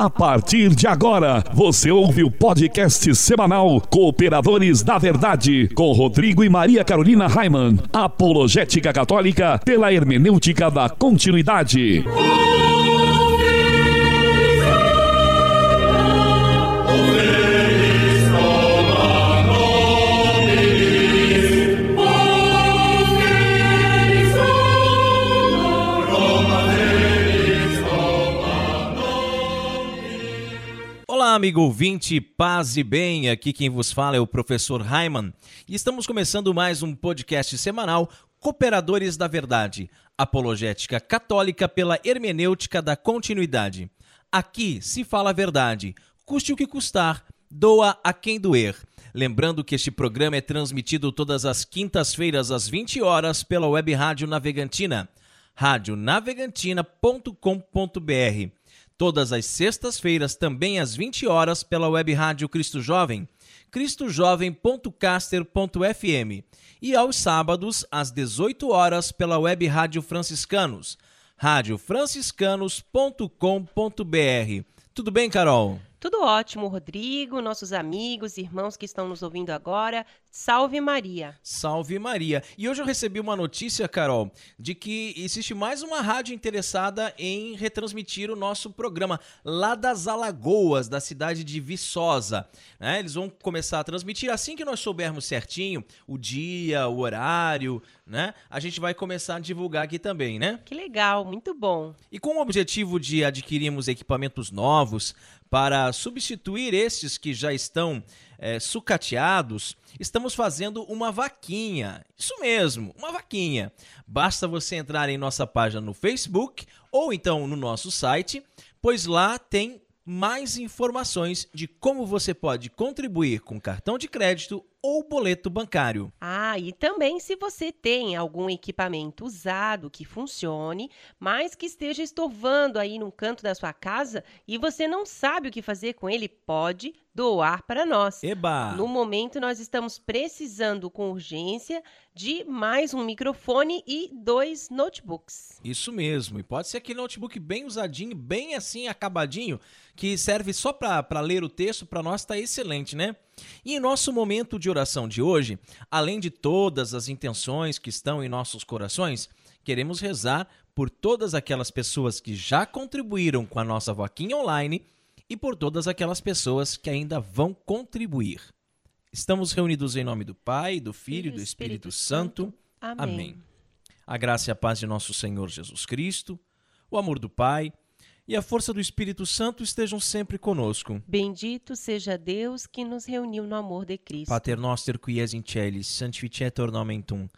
A partir de agora, você ouve o podcast semanal Cooperadores da Verdade, com Rodrigo e Maria Carolina Raimann. Apologética Católica pela hermenêutica da continuidade. Olá, amigo ouvinte, paz e bem. Aqui quem vos fala é o professor Raiman e estamos começando mais um podcast semanal Cooperadores da Verdade, apologética católica pela hermenêutica da continuidade. Aqui se fala a verdade, custe o que custar, doa a quem doer. Lembrando que este programa é transmitido todas as quintas-feiras às 20 horas pela web Rádio Navegantina, radionavegantina.com.br todas as sextas-feiras, também às 20 horas, pela web rádio Cristo Jovem, cristojovem.caster.fm e aos sábados, às 18 horas, pela web rádio Franciscanos, radiofranciscanos.com.br. Tudo bem, Carol? Tudo ótimo, Rodrigo, nossos amigos, irmãos que estão nos ouvindo agora. Salve Maria. Salve Maria. E hoje eu recebi uma notícia, Carol, de que existe mais uma rádio interessada em retransmitir o nosso programa lá das Alagoas, da cidade de Viçosa. Né? Eles vão começar a transmitir assim que nós soubermos certinho o dia, o horário, né? A gente vai começar a divulgar aqui também, né? Que legal, muito bom. E com o objetivo de adquirirmos equipamentos novos para substituir estes que já estão é, sucateados, estamos fazendo uma vaquinha. Isso mesmo, uma vaquinha. Basta você entrar em nossa página no Facebook ou então no nosso site, pois lá tem mais informações de como você pode contribuir com cartão de crédito ou boleto bancário. Ah, e também se você tem algum equipamento usado que funcione, mas que esteja estorvando aí no canto da sua casa e você não sabe o que fazer com ele, pode doar para nós. Eba! No momento nós estamos precisando com urgência de mais um microfone e dois notebooks. Isso mesmo, e pode ser aquele notebook bem usadinho, bem assim acabadinho, que serve só para ler o texto, para nós está excelente, né? E em nosso momento de oração de hoje, além de todas as intenções que estão em nossos corações, queremos rezar por todas aquelas pessoas que já contribuíram com a nossa vaquinha online e por todas aquelas pessoas que ainda vão contribuir. Estamos reunidos em nome do Pai, do Filho e do Espírito, Espírito Santo. Santo. Amém. Amém. A graça e a paz de nosso Senhor Jesus Cristo, o amor do Pai e a força do Espírito Santo estejam sempre conosco. Bendito seja Deus que nos reuniu no amor de Cristo. Pater noster qui es in celis, sanctificetur nomen tum.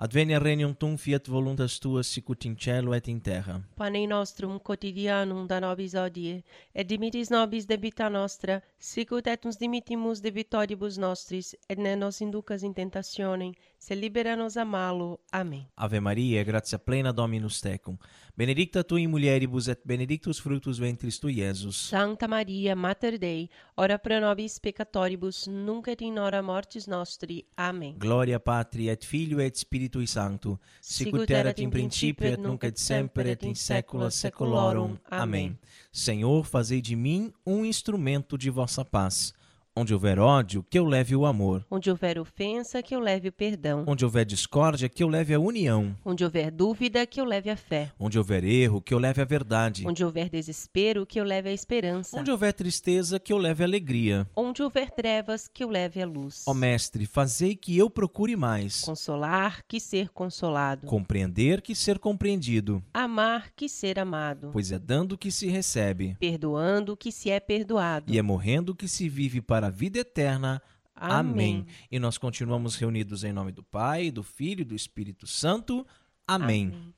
Advenia regnum tum, fiat voluntas tua, sicut in cielo et in terra. Panem nostrum quotidianum da nobis odie, et dimitis nobis debita nostra, sicut et nos dimittimus debitoribus nostris, et ne nos inducas in tentationem, se libera nos a malo. Amém. Ave Maria, gratia plena Dominus tecum, benedicta tu in mulieribus et benedictus fructus ventris tui, Iesus. Santa Maria, Mater Dei, ora pro nobis peccatoribus, nunc et in hora mortis nostri. Amém. Gloria Patri et Filio et Spiritui Sancto, sicut erat in principio et nunc et semper et in saecula saeculorum. Amém. Senhor, fazei de mim um instrumento de vossa paz. Onde houver ódio, que eu leve o amor. Onde houver ofensa, que eu leve o perdão. Onde houver discórdia, que eu leve a união. Onde houver dúvida, que eu leve a fé. Onde houver erro, que eu leve a verdade. Onde houver desespero, que eu leve a esperança. Onde houver tristeza, que eu leve a alegria. Onde houver trevas, que eu leve a luz. Ó Mestre, fazei que eu procure mais. Consolar, que ser consolado. Compreender, que ser compreendido. Amar, que ser amado. Pois é dando que se recebe. Perdoando, que se é perdoado. E é morrendo que se vive para a vida eterna. Amém. Amém. E nós continuamos reunidos em nome do Pai, do Filho e do Espírito Santo. Amém. Amém.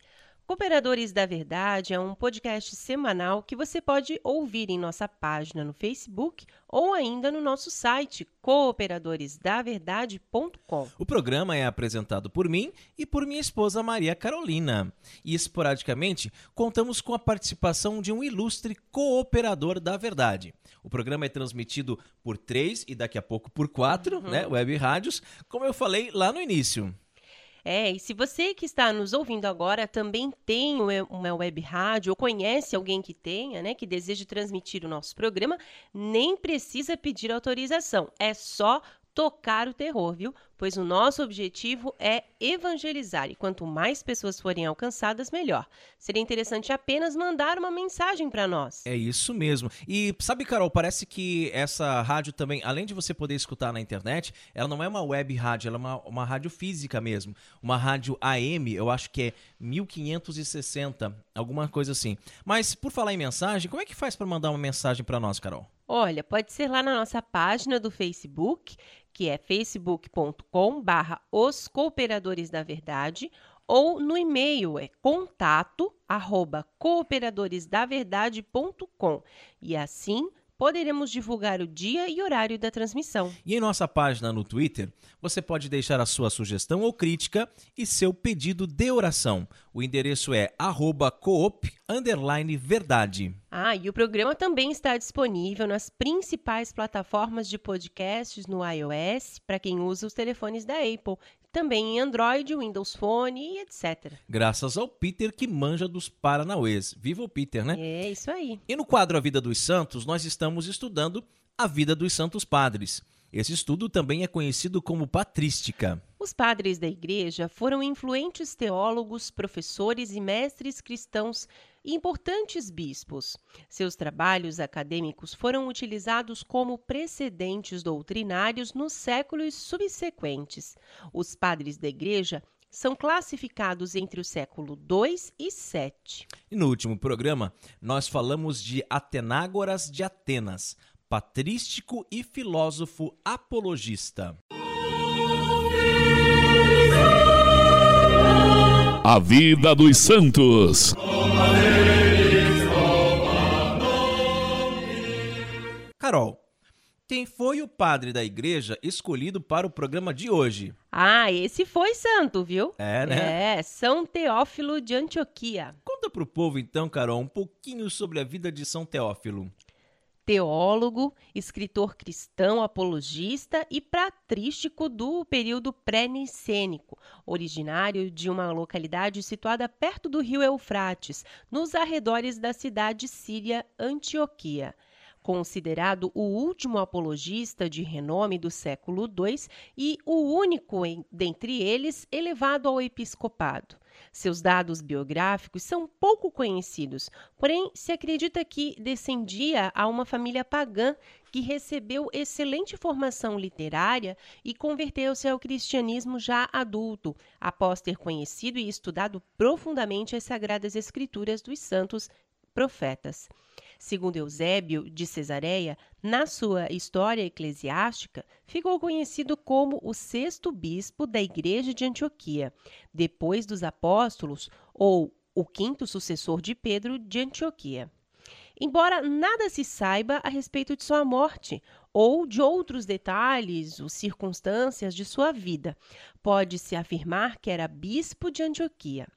Cooperadores da Verdade é um podcast semanal que você pode ouvir em nossa página no Facebook ou ainda no nosso site cooperadoresdaverdade.com. O programa é apresentado por mim e por minha esposa Maria Carolina. E esporadicamente contamos com a participação de um ilustre cooperador da verdade. O programa é transmitido por três e daqui a pouco por quatro, uhum. né, web rádios, como eu falei lá no início. É, e se você que está nos ouvindo agora também tem uma web rádio ou conhece alguém que tenha, né, que deseje transmitir o nosso programa, nem precisa pedir autorização. É só tocar o terror, viu? Pois o nosso objetivo é evangelizar e quanto mais pessoas forem alcançadas, melhor. Seria interessante apenas mandar uma mensagem para nós. É isso mesmo. E sabe, Carol, parece que essa rádio também, além de você poder escutar na internet, ela não é uma web rádio, ela é uma, uma rádio física mesmo. Uma rádio AM, eu acho que é 1560, alguma coisa assim. Mas por falar em mensagem, como é que faz para mandar uma mensagem para nós, Carol? Olha, pode ser lá na nossa página do Facebook, que é facebook.com barra os cooperadores da verdade, ou no e-mail é contato arroba cooperadoresdaverdade.com e assim poderemos divulgar o dia e horário da transmissão. E em nossa página no Twitter, você pode deixar a sua sugestão ou crítica e seu pedido de oração. O endereço é coop verdade. Ah, e o programa também está disponível nas principais plataformas de podcasts no iOS, para quem usa os telefones da Apple também em Android, Windows Phone e etc. Graças ao Peter que manja dos Paranauês. Viva o Peter, né? É isso aí. E no quadro A Vida dos Santos, nós estamos estudando a vida dos santos padres. Esse estudo também é conhecido como patrística. Os padres da igreja foram influentes teólogos, professores e mestres cristãos e importantes bispos. Seus trabalhos acadêmicos foram utilizados como precedentes doutrinários nos séculos subsequentes. Os padres da Igreja são classificados entre o século II e VII. E no último programa, nós falamos de Atenágoras de Atenas, patrístico e filósofo apologista. A vida dos santos. Carol, quem foi o padre da igreja escolhido para o programa de hoje? Ah, esse foi santo, viu? É, né? É, São Teófilo de Antioquia. Conta para o povo então, Carol, um pouquinho sobre a vida de São Teófilo teólogo, escritor cristão, apologista e patrístico do período pré-nicênico, originário de uma localidade situada perto do rio Eufrates, nos arredores da cidade síria Antioquia. Considerado o último apologista de renome do século II e o único dentre eles elevado ao episcopado. Seus dados biográficos são pouco conhecidos, porém se acredita que descendia a uma família pagã que recebeu excelente formação literária e converteu-se ao cristianismo já adulto, após ter conhecido e estudado profundamente as sagradas escrituras dos santos profetas. Segundo Eusébio de Cesareia, na sua história eclesiástica, ficou conhecido como o sexto bispo da Igreja de Antioquia, depois dos apóstolos, ou o quinto sucessor de Pedro de Antioquia. Embora nada se saiba a respeito de sua morte ou de outros detalhes ou circunstâncias de sua vida, pode-se afirmar que era bispo de Antioquia.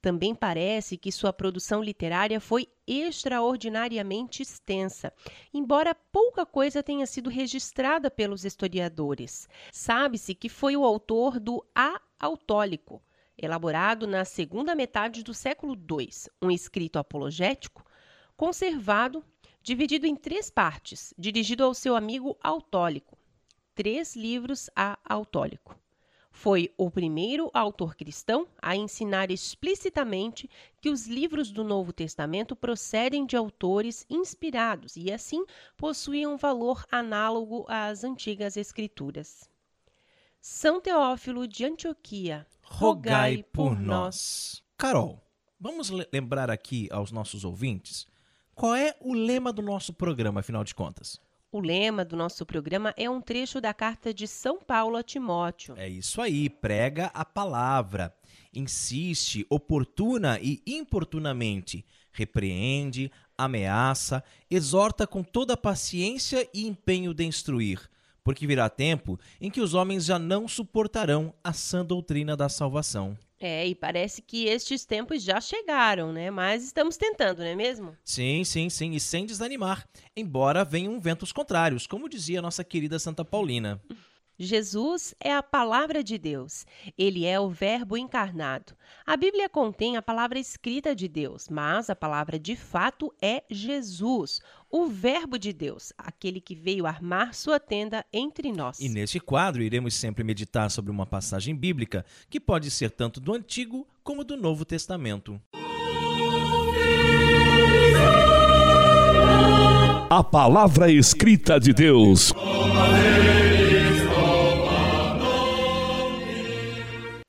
Também parece que sua produção literária foi extraordinariamente extensa, embora pouca coisa tenha sido registrada pelos historiadores. Sabe-se que foi o autor do A Autólico, elaborado na segunda metade do século II, um escrito apologético conservado, dividido em três partes, dirigido ao seu amigo Autólico. Três livros a Autólico. Foi o primeiro autor cristão a ensinar explicitamente que os livros do Novo Testamento procedem de autores inspirados e, assim, possuíam um valor análogo às antigas Escrituras. São Teófilo de Antioquia, rogai por nós. Carol, vamos lembrar aqui aos nossos ouvintes qual é o lema do nosso programa, afinal de contas. O lema do nosso programa é um trecho da carta de São Paulo a Timóteo. É isso aí, prega a palavra, insiste oportuna e importunamente, repreende, ameaça, exorta com toda paciência e empenho de instruir, porque virá tempo em que os homens já não suportarão a sã doutrina da salvação. É, e parece que estes tempos já chegaram, né? Mas estamos tentando, não é mesmo? Sim, sim, sim, e sem desanimar, embora venham ventos contrários, como dizia nossa querida Santa Paulina. Jesus é a palavra de Deus. Ele é o Verbo encarnado. A Bíblia contém a palavra escrita de Deus, mas a palavra de fato é Jesus, o Verbo de Deus, aquele que veio armar sua tenda entre nós. E neste quadro iremos sempre meditar sobre uma passagem bíblica que pode ser tanto do Antigo como do Novo Testamento. A palavra escrita de Deus.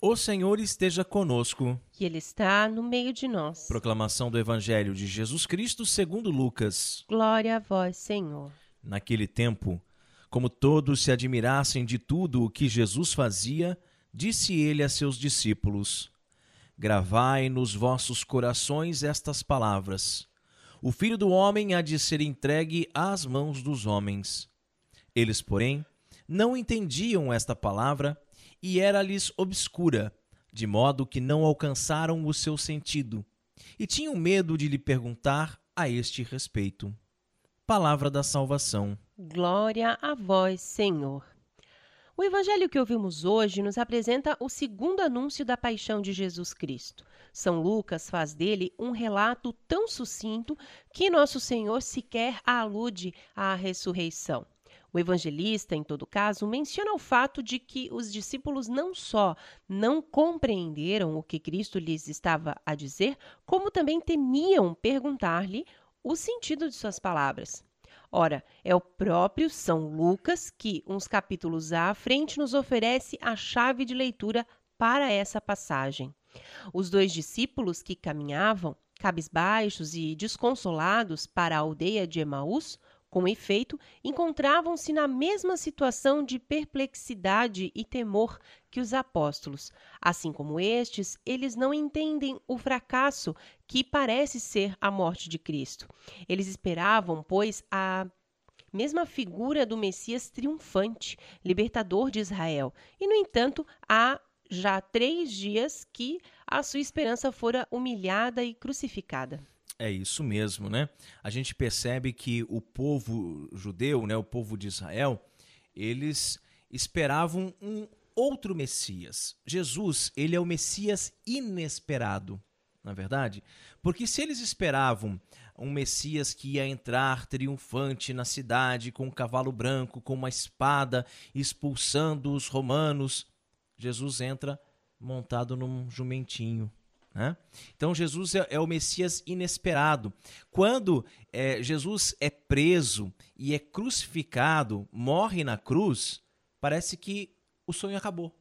O Senhor esteja conosco. Que Ele está no meio de nós. Proclamação do Evangelho de Jesus Cristo segundo Lucas. Glória a vós, Senhor. Naquele tempo, como todos se admirassem de tudo o que Jesus fazia, disse ele a seus discípulos: Gravai nos vossos corações estas palavras. O filho do homem há de ser entregue às mãos dos homens. Eles, porém, não entendiam esta palavra e era-lhes obscura, de modo que não alcançaram o seu sentido, e tinham medo de lhe perguntar a este respeito. Palavra da salvação. Glória a vós, Senhor. O evangelho que ouvimos hoje nos apresenta o segundo anúncio da paixão de Jesus Cristo. São Lucas faz dele um relato tão sucinto que nosso Senhor sequer alude à ressurreição. O evangelista, em todo caso, menciona o fato de que os discípulos não só não compreenderam o que Cristo lhes estava a dizer, como também temiam perguntar-lhe o sentido de suas palavras. Ora, é o próprio São Lucas que, uns capítulos à frente, nos oferece a chave de leitura para essa passagem. Os dois discípulos que caminhavam, cabisbaixos e desconsolados, para a aldeia de Emaús, com efeito, encontravam-se na mesma situação de perplexidade e temor que os apóstolos. Assim como estes, eles não entendem o fracasso que parece ser a morte de Cristo. Eles esperavam, pois, a mesma figura do Messias triunfante, libertador de Israel. E, no entanto, há já três dias que a sua esperança fora humilhada e crucificada. É isso mesmo, né? A gente percebe que o povo judeu, né, o povo de Israel, eles esperavam um outro Messias. Jesus, ele é o Messias inesperado, na é verdade? Porque se eles esperavam um Messias que ia entrar triunfante na cidade com um cavalo branco, com uma espada, expulsando os romanos, Jesus entra montado num jumentinho, né? Então, Jesus é, é, o Messias inesperado. Quando é, Jesus é preso e é crucificado, morre na cruz, parece que o sonho acabou.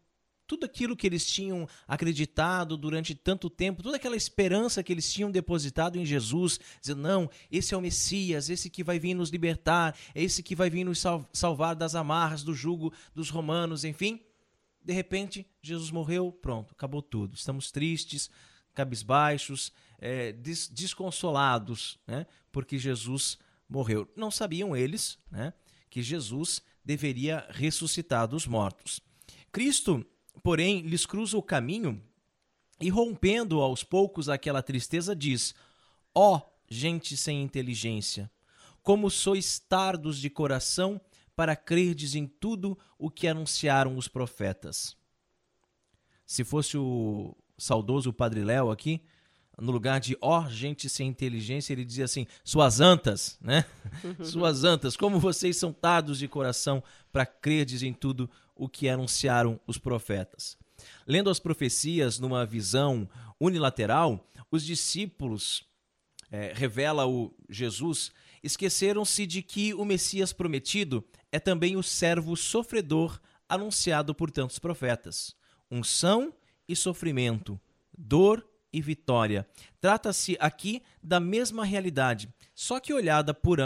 Tudo aquilo que eles tinham acreditado durante tanto tempo, toda aquela esperança que eles tinham depositado em Jesus, dizendo: não, esse é o Messias, esse que vai vir nos libertar, é esse que vai vir nos salvar das amarras, do jugo dos romanos, enfim. De repente, Jesus morreu, pronto, acabou tudo. Estamos tristes, cabisbaixos, é, des desconsolados, né? porque Jesus morreu. Não sabiam eles né, que Jesus deveria ressuscitar dos mortos. Cristo, porém, lhes cruza o caminho e, rompendo aos poucos aquela tristeza, diz: Ó oh, gente sem inteligência, como sois tardos de coração para crerdes em tudo o que anunciaram os profetas. Se fosse o saudoso Padre Léo aqui, no lugar de ó oh, gente sem inteligência, ele dizia assim: suas antas, né? suas antas, como vocês são tardos de coração para crerdes em tudo o que anunciaram os profetas. Lendo as profecias numa visão unilateral, os discípulos, é, revela o Jesus, esqueceram-se de que o Messias prometido é também o servo sofredor anunciado por tantos profetas. Unção e sofrimento, dor e vitória. Trata-se aqui da mesma realidade, só que olhada por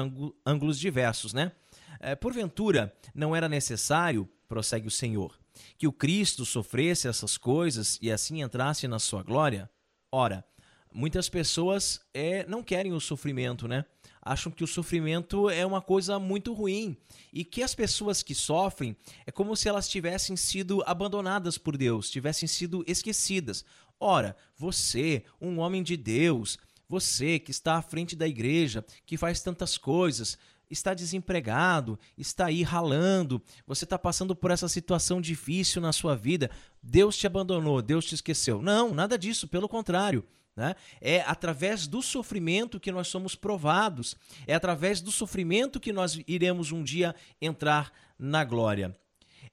ângulos diversos, né? É, porventura, não era necessário, prossegue o Senhor, que o Cristo sofresse essas coisas e assim entrasse na sua glória? Ora, muitas pessoas é, não querem o sofrimento, né? Acham que o sofrimento é uma coisa muito ruim e que as pessoas que sofrem é como se elas tivessem sido abandonadas por Deus, tivessem sido esquecidas. Ora, você, um homem de Deus, você que está à frente da igreja, que faz tantas coisas, está desempregado, está aí ralando, você está passando por essa situação difícil na sua vida, Deus te abandonou, Deus te esqueceu. Não, nada disso, pelo contrário. Né? É através do sofrimento que nós somos provados, é através do sofrimento que nós iremos um dia entrar na glória.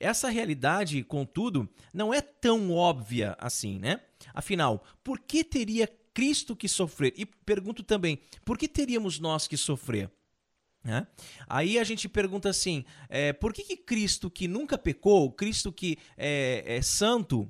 Essa realidade, contudo, não é tão óbvia assim, né? Afinal, por que teria Cristo que sofrer? E pergunto também, por que teríamos nós que sofrer? Né? Aí a gente pergunta assim: é, por que, que Cristo que nunca pecou, Cristo que é, é santo,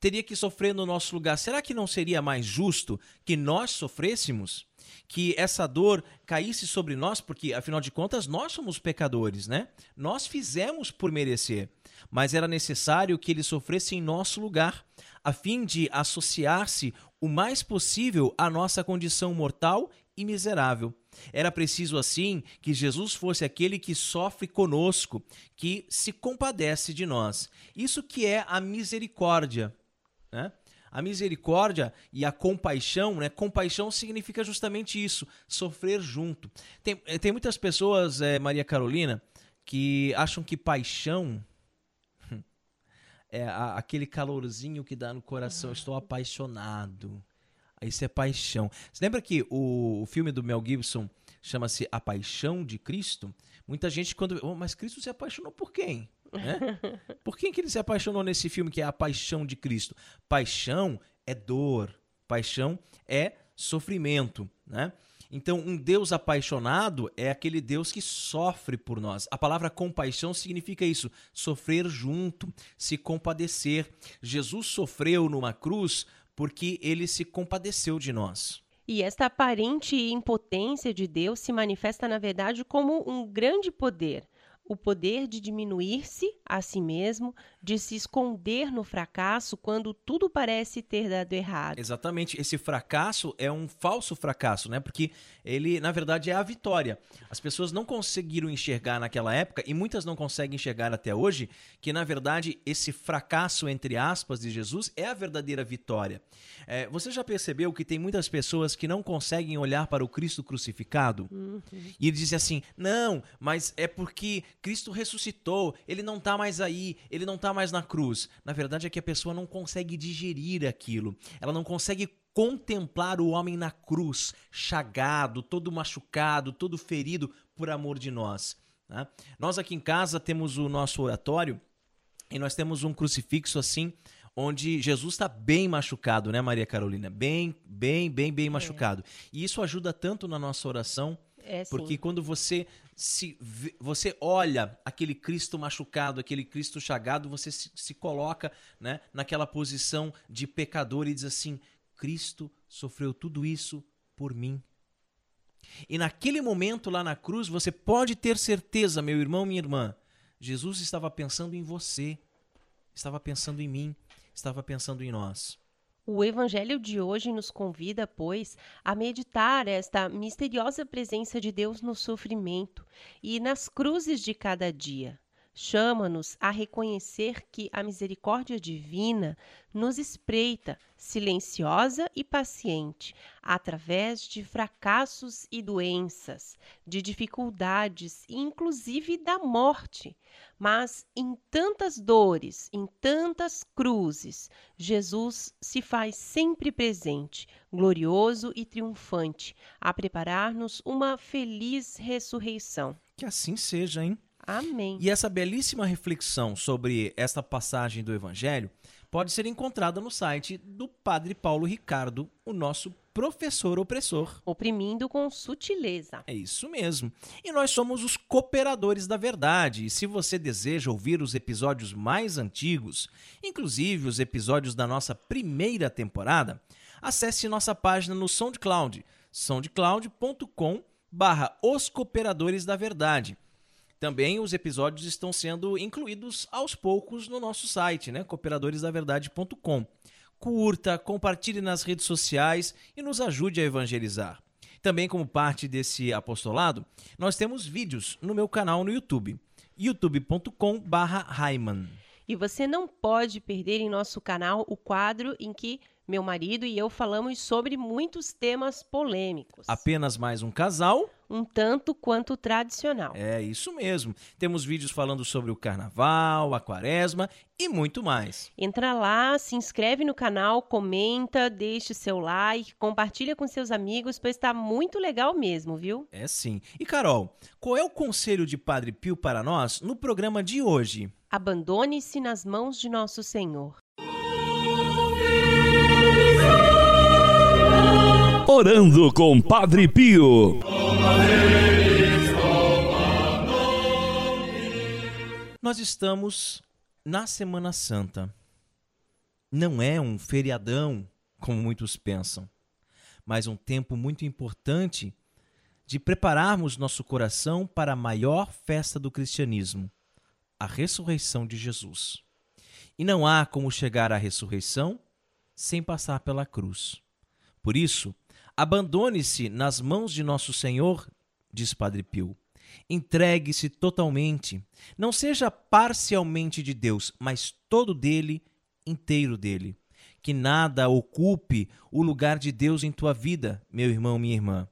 teria que sofrer no nosso lugar? Será que não seria mais justo que nós sofrêssemos? Que essa dor caísse sobre nós, porque afinal de contas nós somos pecadores, né? Nós fizemos por merecer, mas era necessário que ele sofresse em nosso lugar, a fim de associar-se o mais possível à nossa condição mortal e miserável. Era preciso, assim, que Jesus fosse aquele que sofre conosco, que se compadece de nós. Isso que é a misericórdia. Né? A misericórdia e a compaixão, né? Compaixão significa justamente isso, sofrer junto. Tem, eh, tem muitas pessoas, é, Maria Carolina, que acham que paixão é a, aquele calorzinho que dá no coração. Estou apaixonado. Isso é paixão. Você lembra que o, o filme do Mel Gibson chama-se A Paixão de Cristo? Muita gente quando... Oh, mas Cristo se apaixonou por quem? Né? Por quem que ele se apaixonou nesse filme que é A Paixão de Cristo? Paixão é dor. Paixão é sofrimento, né? Então, um Deus apaixonado é aquele Deus que sofre por nós. A palavra compaixão significa isso, sofrer junto, se compadecer. Jesus sofreu numa cruz porque ele se compadeceu de nós. E esta aparente impotência de Deus se manifesta, na verdade, como um grande poder o poder de diminuir-se a si mesmo, de se esconder no fracasso quando tudo parece ter dado errado. Exatamente. Esse fracasso é um falso fracasso, né? Porque ele, na verdade, é a vitória. As pessoas não conseguiram enxergar naquela época, e muitas não conseguem enxergar até hoje, que, na verdade, esse fracasso, entre aspas, de Jesus é a verdadeira vitória. É, você já percebeu que tem muitas pessoas que não conseguem olhar para o Cristo crucificado? Uhum. E dizem assim: não, mas é porque Cristo ressuscitou, ele não está mais aí, ele não está mais na cruz. Na verdade é que a pessoa não consegue digerir aquilo, ela não consegue contemplar o homem na cruz, chagado, todo machucado, todo ferido por amor de nós. Né? Nós aqui em casa temos o nosso oratório e nós temos um crucifixo assim, onde Jesus está bem machucado, né, Maria Carolina? Bem, bem, bem, bem é. machucado. E isso ajuda tanto na nossa oração, é, porque quando você se você olha aquele Cristo machucado, aquele Cristo chagado, você se, se coloca né, naquela posição de pecador e diz assim: Cristo sofreu tudo isso por mim. E naquele momento lá na cruz, você pode ter certeza, meu irmão, minha irmã, Jesus estava pensando em você, estava pensando em mim, estava pensando em nós. O Evangelho de hoje nos convida, pois, a meditar esta misteriosa presença de Deus no sofrimento e nas cruzes de cada dia. Chama-nos a reconhecer que a misericórdia divina nos espreita, silenciosa e paciente, através de fracassos e doenças, de dificuldades e inclusive da morte. Mas em tantas dores, em tantas cruzes, Jesus se faz sempre presente, glorioso e triunfante, a preparar-nos uma feliz ressurreição. Que assim seja, hein? Amém. E essa belíssima reflexão sobre esta passagem do Evangelho pode ser encontrada no site do Padre Paulo Ricardo, o nosso professor opressor. Oprimindo com sutileza. É isso mesmo. E nós somos os cooperadores da verdade. E se você deseja ouvir os episódios mais antigos, inclusive os episódios da nossa primeira temporada, acesse nossa página no SoundCloud, soundcloud.com barra Os Cooperadores da Verdade. Também os episódios estão sendo incluídos aos poucos no nosso site, né? cooperadoresdaverdade.com. Curta, compartilhe nas redes sociais e nos ajude a evangelizar. Também como parte desse apostolado, nós temos vídeos no meu canal no YouTube, youtube.com/raiman. E você não pode perder em nosso canal o quadro em que Meu marido e eu falamos sobre muitos temas polêmicos. Apenas mais um casal um tanto quanto tradicional. É isso mesmo. Temos vídeos falando sobre o carnaval, a quaresma e muito mais. Entra lá, se inscreve no canal, comenta, deixe seu like, compartilha com seus amigos, pois está muito legal mesmo, viu? É sim. E Carol, qual é o conselho de Padre Pio para nós no programa de hoje? Abandone-se nas mãos de nosso Senhor. Orando com Padre Pio. Nós estamos na Semana Santa. Não é um feriadão, como muitos pensam, mas um tempo muito importante de prepararmos nosso coração para a maior festa do cristianismo, a ressurreição de Jesus. E não há como chegar à ressurreição sem passar pela cruz. Por isso, abandone-se nas mãos de nosso Senhor, diz Padre Pio. Entregue-se totalmente. Não seja parcialmente de Deus, mas todo dele, inteiro dele. Que nada ocupe o lugar de Deus em tua vida, meu irmão, minha irmã.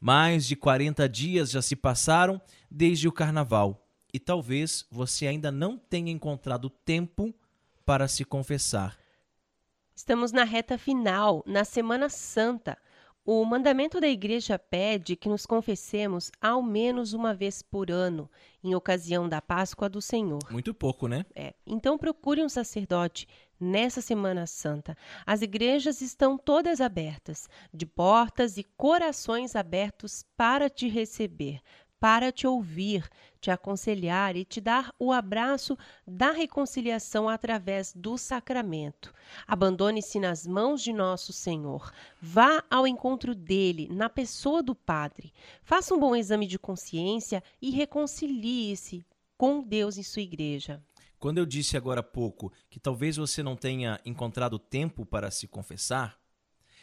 Mais de 40 dias já se passaram desde o carnaval e talvez você ainda não tenha encontrado tempo para se confessar. Estamos na reta final, na Semana Santa. O mandamento da Igreja pede que nos confessemos ao menos uma vez por ano, em ocasião da Páscoa do Senhor. Muito pouco, né? É. Então procure um sacerdote nessa Semana Santa. As igrejas estão todas abertas, de portas e corações abertos para te receber, para te ouvir, te aconselhar e te dar o abraço da reconciliação através do sacramento. Abandone-se nas mãos de nosso Senhor. Vá ao encontro dele, na pessoa do Padre. Faça um bom exame de consciência e reconcilie-se com Deus em sua igreja. Quando eu disse agora há pouco que talvez você não tenha encontrado tempo para se confessar,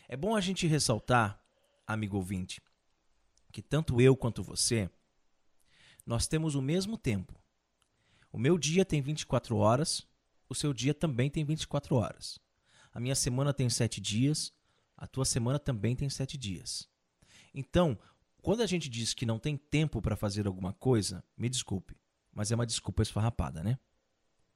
é bom a gente ressaltar, amigo ouvinte, que tanto eu quanto você nós temos o mesmo tempo. O meu dia tem 24 horas, o seu dia também tem 24 horas. A minha semana tem 7 dias, a tua semana também tem 7 dias. Então, quando a gente diz que não tem tempo para fazer alguma coisa, me desculpe, mas é uma desculpa esfarrapada, né?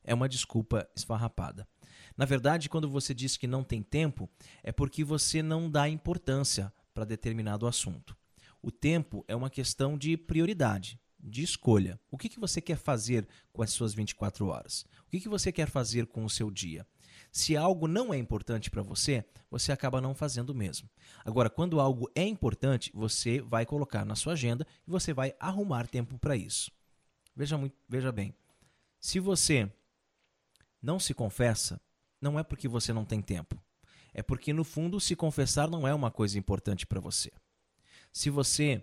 É uma desculpa esfarrapada. Na verdade, quando você diz que não tem tempo, é porque você não dá importância para determinado assunto. O tempo é uma questão de prioridade de escolha. O que, que você quer fazer com as suas 24 horas? O que, que você quer fazer com o seu dia? Se algo não é importante para você, você acaba não fazendo mesmo. Agora, quando algo é importante, você vai colocar na sua agenda e você vai arrumar tempo para isso. Veja, muito, veja bem, se você não se confessa, não é porque você não tem tempo. É porque, no fundo, se confessar não é uma coisa importante para você. Se você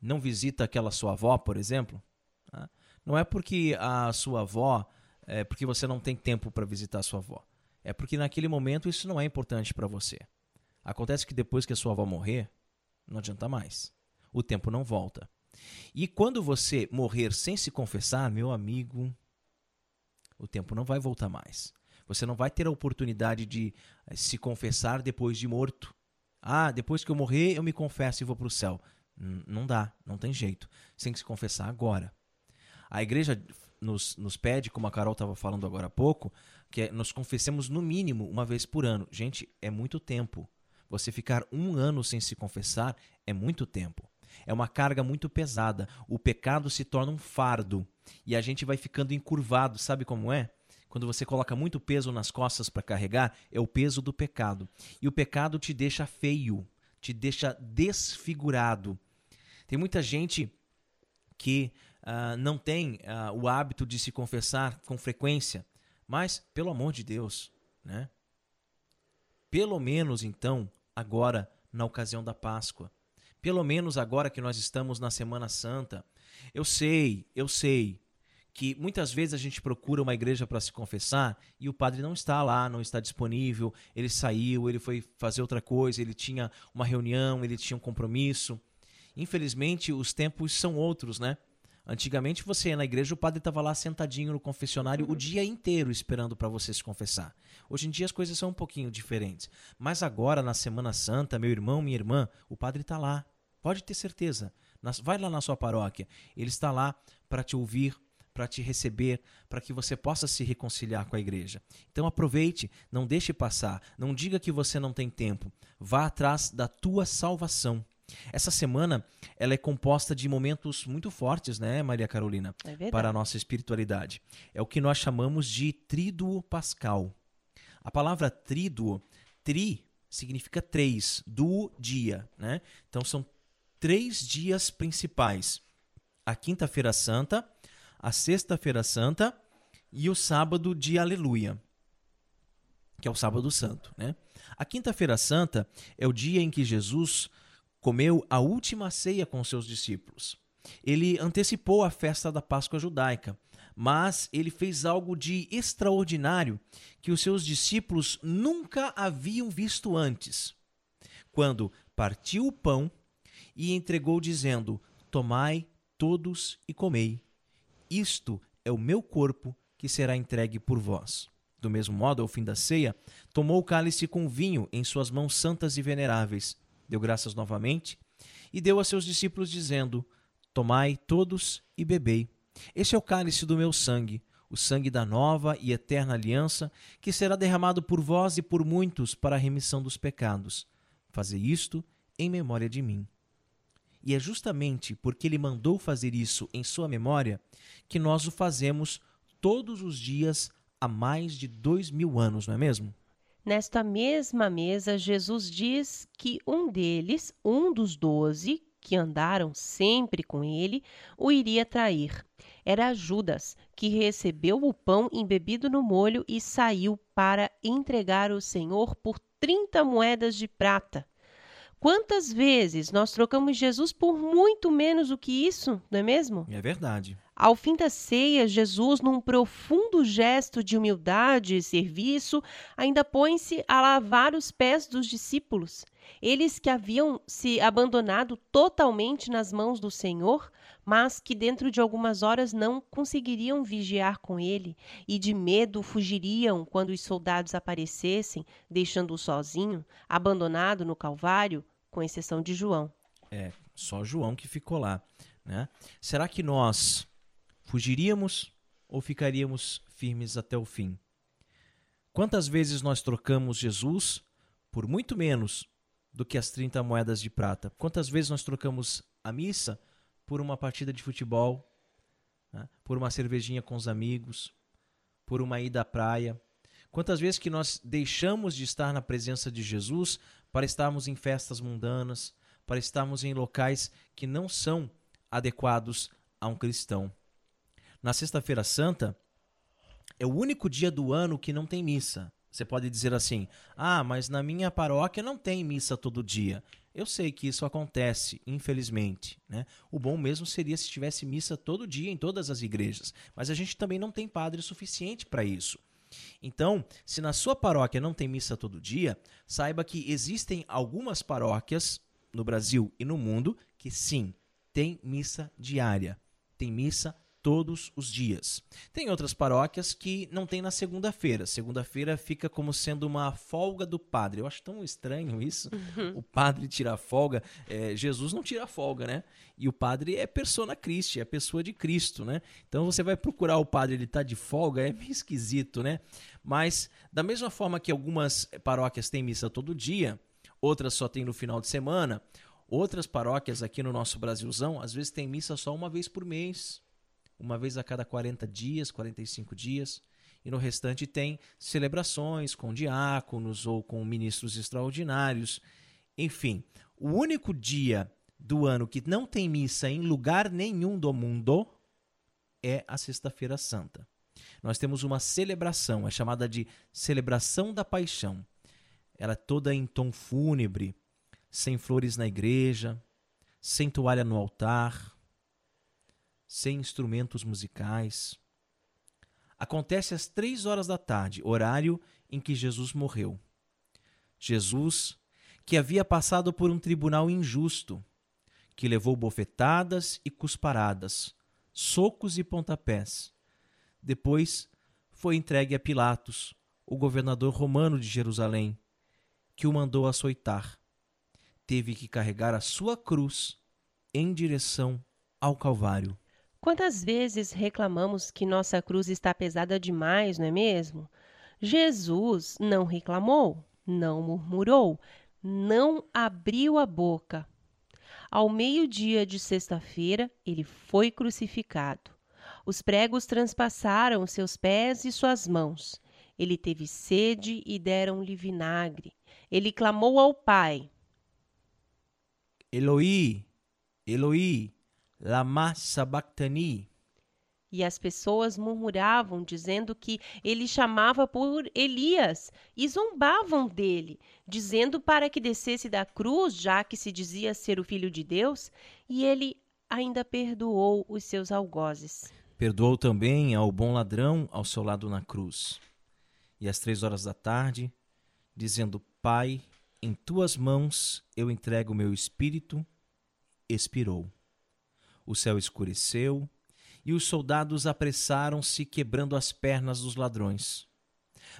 não visita aquela sua avó, por exemplo, tá? não é porque a sua avó, é porque você não tem tempo para visitar a sua avó. É porque naquele momento isso não é importante para você. Acontece que depois que a sua avó morrer, não adianta mais. O tempo não volta. E quando você morrer sem se confessar, meu amigo, o tempo não vai voltar mais. Você não vai ter a oportunidade de eh, se confessar depois de morto. Ah, depois que eu morrer, eu me confesso e vou para o céu. Não dá, não tem jeito. Você tem que se confessar agora. A igreja nos, nos pede, como a Carol estava falando agora há pouco, que é, nós confessemos no mínimo uma vez por ano. Gente, é muito tempo. Você ficar um ano sem se confessar é muito tempo. É uma carga muito pesada. O pecado se torna um fardo e a gente vai ficando encurvado. Sabe como é? Quando você coloca muito peso nas costas para carregar, é o peso do pecado. E o pecado te deixa feio, te deixa desfigurado. Tem muita gente que uh, não tem uh, o hábito de se confessar com frequência, mas, pelo amor de Deus, né? Pelo menos então, agora, na ocasião da Páscoa. Pelo menos agora que nós estamos na Semana Santa. Eu sei, eu sei que muitas vezes a gente procura uma igreja para se confessar e o padre não está lá, não está disponível, ele saiu, ele foi fazer outra coisa, ele tinha uma reunião, ele tinha um compromisso. Infelizmente, os tempos são outros, né? Antigamente você ia na igreja, o padre estava lá sentadinho no confessionário o dia inteiro esperando para você se confessar. Hoje em dia as coisas são um pouquinho diferentes. Mas agora, na Semana Santa, meu irmão, minha irmã, o padre está lá. Pode ter certeza. Vai lá na sua paróquia. Ele está lá para te ouvir, para te receber, para que você possa se reconciliar com a igreja. Então aproveite, não deixe passar, não diga que você não tem tempo. Vá atrás da tua salvação. Essa semana ela é composta de momentos muito fortes, né, Maria Carolina, é para a nossa espiritualidade. É o que nós chamamos de tríduo pascal. A palavra tríduo, tri significa três, duo dia, né? Então são três dias principais: a quinta-feira santa, a sexta-feira santa e o sábado de Aleluia, que é o sábado santo, né? A quinta-feira santa é o dia em que Jesus comeu a última ceia com seus discípulos. Ele antecipou a festa da Páscoa judaica, mas ele fez algo de extraordinário que os seus discípulos nunca haviam visto antes. Quando partiu o pão e entregou, dizendo: Tomai todos e comei. Isto é o meu corpo que será entregue por vós. Do mesmo modo, ao fim da ceia, tomou o cálice com vinho em suas mãos santas e veneráveis deu graças novamente e deu a seus discípulos, dizendo: Tomai todos e bebei. Este é o cálice do meu sangue, o sangue da nova e eterna aliança, que será derramado por vós e por muitos para a remissão dos pecados. Fazei isto em memória de mim. E é justamente porque ele mandou fazer isso em sua memória que nós o fazemos todos os dias há mais de dois mil anos, não é mesmo? Nesta mesma mesa, Jesus diz que um deles, um dos doze, que andaram sempre com ele, o iria trair. Era Judas, que recebeu o pão embebido no molho e saiu para entregar o Senhor por trinta moedas de prata. Quantas vezes nós trocamos Jesus por muito menos do que isso, não é mesmo? É verdade. Ao fim da ceia, Jesus, num profundo gesto de humildade e serviço, ainda põe-se a lavar os pés dos discípulos. Eles que haviam se abandonado totalmente nas mãos do Senhor, mas que dentro de algumas horas não conseguiriam vigiar com ele e de medo fugiriam quando os soldados aparecessem, deixando-o sozinho, abandonado no Calvário, com exceção de João. É, só João que ficou lá. Né? Será que nós Fugiríamos ou ficaríamos firmes até o fim? Quantas vezes nós trocamos Jesus por muito menos do que as 30 moedas de prata? Quantas vezes nós trocamos a missa por uma partida de futebol, né? por uma cervejinha com os amigos, por uma ida à praia? Quantas vezes que nós deixamos de estar na presença de Jesus para estarmos em festas mundanas, para estarmos em locais que não são adequados a um cristão? Na Sexta-feira Santa, é o único dia do ano que não tem missa. Você pode dizer assim: ah, mas na minha paróquia não tem missa todo dia. Eu sei que isso acontece, infelizmente. Né? O bom mesmo seria se tivesse missa todo dia em todas as igrejas. Mas a gente também não tem padre suficiente para isso. Então, se na sua paróquia não tem missa todo dia, saiba que existem algumas paróquias no Brasil e no mundo que sim, tem missa diária. Tem missa todos os dias. Tem outras paróquias que não tem na segunda-feira. Segunda-feira fica como sendo uma folga do padre. Eu acho tão estranho isso. Uhum. O padre tira folga. É, Jesus não tira folga, né? E o padre é persona Christi, é a pessoa de Cristo, né? Então você vai procurar o padre, ele tá de folga, é meio esquisito, né? Mas da mesma forma que algumas paróquias têm missa todo dia, outras só tem no final de semana, outras paróquias aqui no nosso Brasilzão, às vezes tem missa só uma vez por mês uma vez a cada 40 dias, 45 dias. E no restante tem celebrações com diáconos ou com ministros extraordinários. Enfim, o único dia do ano que não tem missa em lugar nenhum do mundo é a Sexta-feira Santa. Nós temos uma celebração, é chamada de Celebração da Paixão. Ela é toda em tom fúnebre, sem flores na igreja, sem toalha no altar, sem instrumentos musicais. Acontece às três horas da tarde, horário em que Jesus morreu. Jesus, que havia passado por um tribunal injusto, que levou bofetadas e cusparadas, socos e pontapés. Depois foi entregue a Pilatos, o governador romano de Jerusalém, que o mandou açoitar. Teve que carregar a sua cruz em direção ao Calvário. Quantas vezes reclamamos que nossa cruz está pesada demais, não é mesmo? Jesus não reclamou, não murmurou, não abriu a boca. Ao meio-dia de sexta-feira, ele foi crucificado. Os pregos transpassaram seus pés e suas mãos. Ele teve sede e deram-lhe vinagre. Ele clamou ao Pai: Eloi, Eloi, lama sabachthani. E as pessoas murmuravam, dizendo que ele chamava por Elias, e zombavam dele, dizendo para que descesse da cruz, já que se dizia ser o filho de Deus, e ele ainda perdoou os seus algozes. Perdoou também ao bom ladrão ao seu lado na cruz. E às três horas da tarde, dizendo: Pai, em tuas mãos eu entrego o meu espírito, expirou. O céu escureceu e os soldados apressaram-se, quebrando as pernas dos ladrões.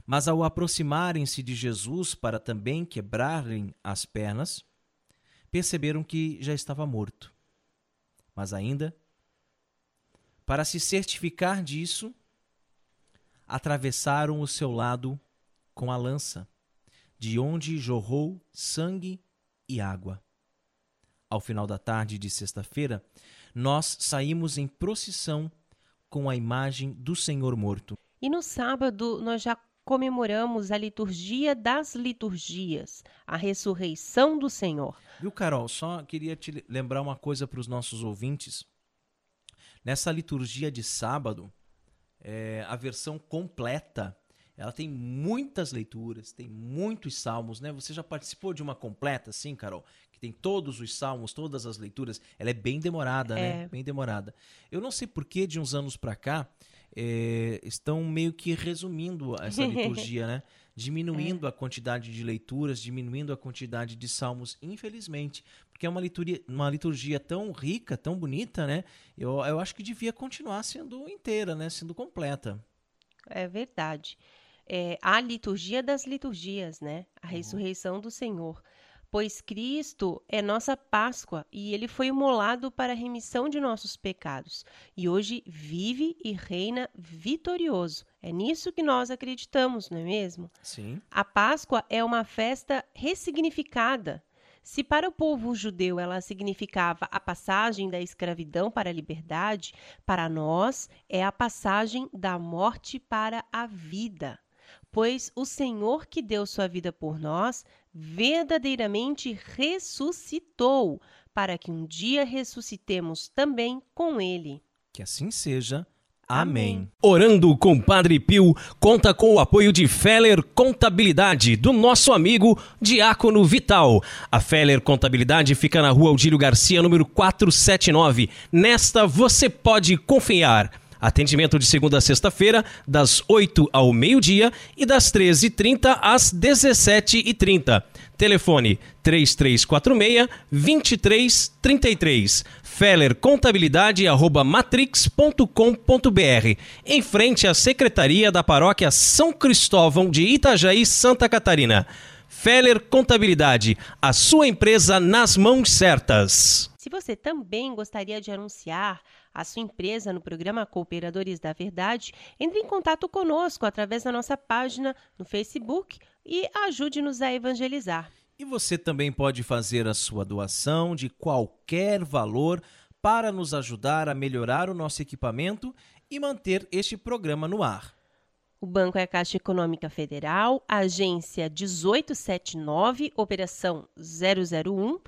Mas ao aproximarem-se de Jesus para também quebrarem as pernas, perceberam que já estava morto. Mas ainda, para se certificar disso, atravessaram o seu lado com a lança, de onde jorrou sangue e água. Ao final da tarde de sexta-feira, nós saímos em procissão com a imagem do Senhor morto. E no sábado nós já comemoramos a liturgia das liturgias, a ressurreição do Senhor. Viu, Carol? Só queria te lembrar uma coisa para os nossos ouvintes. Nessa liturgia de sábado, é, a versão completa, ela tem muitas leituras, tem muitos salmos, né? Você já participou de uma completa, assim, Carol? Que tem todos os salmos, todas as leituras. Ela é bem demorada, né? é. né? Bem demorada. Eu não sei por que de uns anos para cá é, estão meio que resumindo essa liturgia, né? Diminuindo é. a quantidade de leituras, diminuindo a quantidade de salmos, infelizmente porque é uma liturgia, uma liturgia tão rica, tão bonita, né? Eu, eu acho que devia continuar sendo inteira, né? Sendo completa. É verdade. É, a liturgia das liturgias, né? A uhum. ressurreição do Senhor. Pois Cristo é nossa Páscoa e ele foi imolado para a remissão de nossos pecados. E hoje vive e reina vitorioso. É nisso que nós acreditamos, não é mesmo? Sim. A Páscoa é uma festa ressignificada se para o povo judeu ela significava a passagem da escravidão para a liberdade, para nós é a passagem da morte para a vida. Pois o Senhor que deu sua vida por nós verdadeiramente ressuscitou, para que um dia ressuscitemos também com ele. Que assim seja. Amém. Orando com Padre Pio conta com o apoio de Feller Contabilidade, do nosso amigo Diácono Vital. A Feller Contabilidade fica na rua Aldílio Garcia, número 479. Nesta você pode confiar. Atendimento de segunda a sexta-feira, das 8 ao meio-dia e das 13h30 às 17h30. Telefone 3346-2333. Feller Contabilidade arroba matrix.com.br. Em frente à Secretaria da Paróquia São Cristóvão de Itajaí, Santa Catarina. Feller Contabilidade, a sua empresa nas mãos certas. Se você também gostaria de anunciar a sua empresa no programa Cooperadores da Verdade, entre em contato conosco através da nossa página no Facebook e ajude-nos a evangelizar. E você também pode fazer a sua doação de qualquer valor para nos ajudar a melhorar o nosso equipamento e manter este programa no ar. O banco é a Caixa Econômica Federal, agência 1879, operação 001,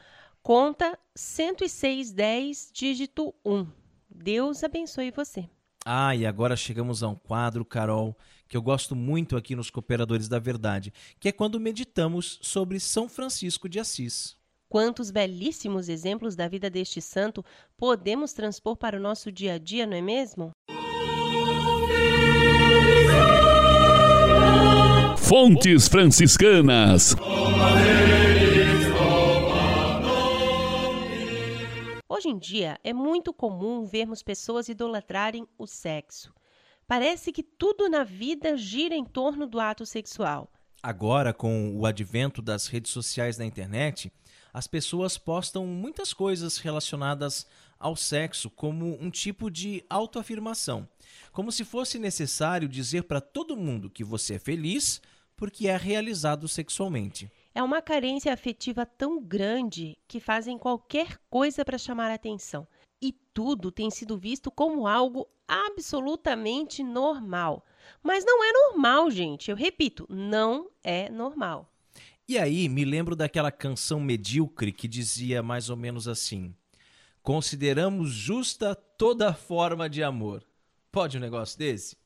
conta 10610, dígito 1. Deus abençoe você. Ah, e agora chegamos a um quadro, Carol, que eu gosto muito aqui nos Cooperadores da Verdade, que é quando meditamos sobre São Francisco de Assis. Quantos belíssimos exemplos da vida deste santo podemos transpor para o nosso dia a dia, não é mesmo? Fontes Franciscanas. Hoje em dia, é muito comum vermos pessoas idolatrarem o sexo. Parece que tudo na vida gira em torno do ato sexual. Agora, com o advento das redes sociais na internet, as pessoas postam muitas coisas relacionadas ao sexo como um tipo de autoafirmação, como se fosse necessário dizer para todo mundo que você é feliz porque é realizado sexualmente. É uma carência afetiva tão grande que fazem qualquer coisa para chamar atenção. E tudo tem sido visto como algo absolutamente normal. Mas não é normal, gente. Eu repito, não é normal. E aí, me lembro daquela canção medíocre que dizia mais ou menos assim: Consideramos justa toda forma de amor. Pode um negócio desse?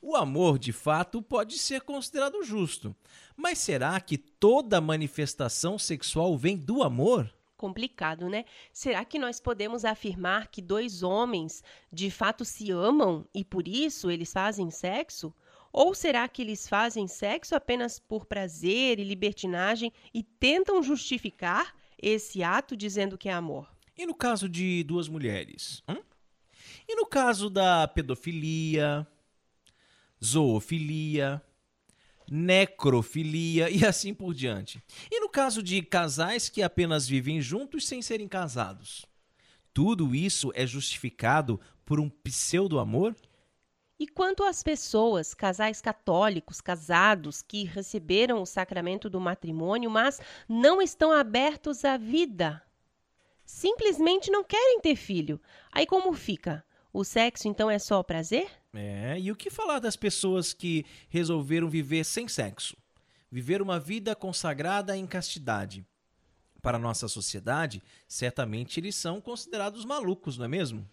O amor, de fato, pode ser considerado justo. Mas será que toda manifestação sexual vem do amor? Complicado, né? Será que nós podemos afirmar que dois homens de fato se amam e por isso eles fazem sexo? Ou será que eles fazem sexo apenas por prazer e libertinagem e tentam justificar esse ato dizendo que é amor? E no caso de duas mulheres? Hum? E no caso da pedofilia, zoofilia, necrofilia e assim por diante. E no caso de casais que apenas vivem juntos sem serem casados? Tudo isso é justificado por um pseudo-amor? E quanto às pessoas, casais católicos, casados, que receberam o sacramento do matrimônio, mas não estão abertos à vida? Simplesmente não querem ter filho. Aí como fica? O sexo então é só prazer? É, e o que falar das pessoas que resolveram viver sem sexo? Viver uma vida consagrada em castidade? Para a nossa sociedade, certamente eles são considerados malucos, não é mesmo?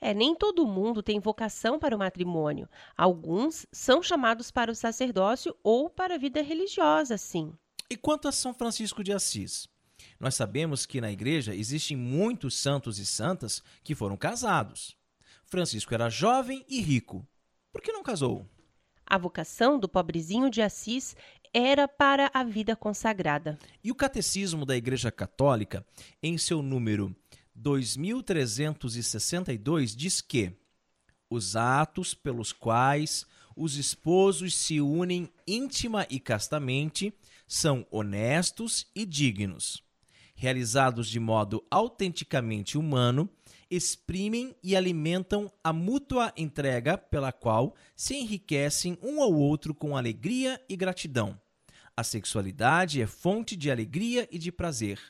É, nem todo mundo tem vocação para o matrimônio. Alguns são chamados para o sacerdócio ou para a vida religiosa, sim. E quanto a São Francisco de Assis? Nós sabemos que na igreja existem muitos santos e santas que foram casados. Francisco era jovem e rico. Por que não casou? A vocação do pobrezinho de Assis era para a vida consagrada. E o Catecismo da Igreja Católica, em seu número 2362 diz que os atos pelos quais os esposos se unem íntima e castamente são honestos e dignos. Realizados de modo autenticamente humano, exprimem e alimentam a mútua entrega pela qual se enriquecem um ao outro com alegria e gratidão. A sexualidade é fonte de alegria e de prazer.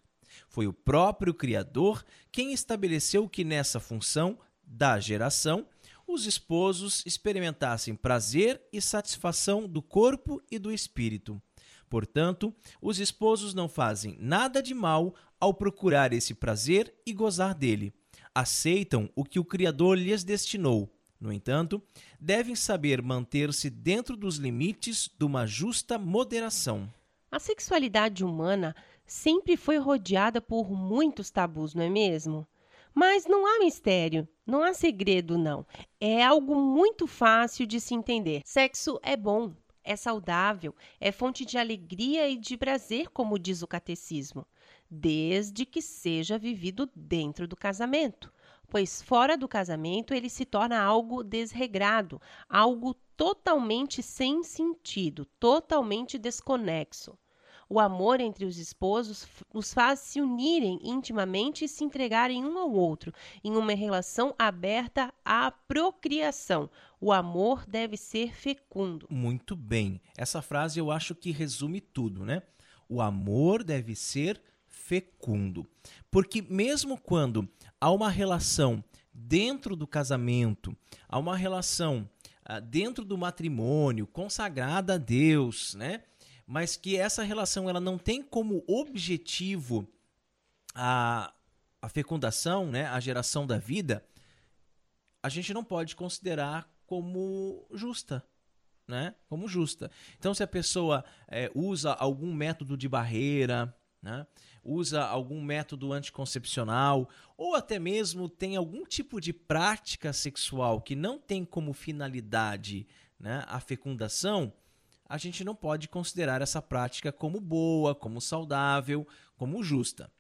Foi o próprio Criador quem estabeleceu que nessa função da geração os esposos experimentassem prazer e satisfação do corpo e do espírito. Portanto, os esposos não fazem nada de mal ao procurar esse prazer e gozar dele. Aceitam o que o Criador lhes destinou. No entanto, devem saber manter-se dentro dos limites de uma justa moderação. A sexualidade humana sempre foi rodeada por muitos tabus, não é mesmo? Mas não há mistério, não há segredo, não. É algo muito fácil de se entender. Sexo é bom, é saudável, é fonte de alegria e de prazer, como diz o catecismo, desde que seja vivido dentro do casamento. Pois fora do casamento ele se torna algo desregrado, algo totalmente sem sentido, totalmente desconexo. O amor entre os esposos os faz se unirem intimamente e se entregarem um ao outro, em uma relação aberta à procriação. O amor deve ser fecundo. Muito bem. Essa frase eu acho que resume tudo, né? O amor deve ser fecundo. Porque mesmo quando há uma relação dentro do casamento, há uma relação ah, dentro do matrimônio consagrada a Deus, né? mas que essa relação ela não tem como objetivo a, a fecundação, né, a geração da vida, a gente não pode considerar como justa. Né? Como justa. Então, se a pessoa é, usa algum método de barreira, né? Usa algum método anticoncepcional, ou até mesmo tem algum tipo de prática sexual que não tem como finalidade né, a fecundação, a gente não pode considerar essa prática como boa, como saudável, como justa.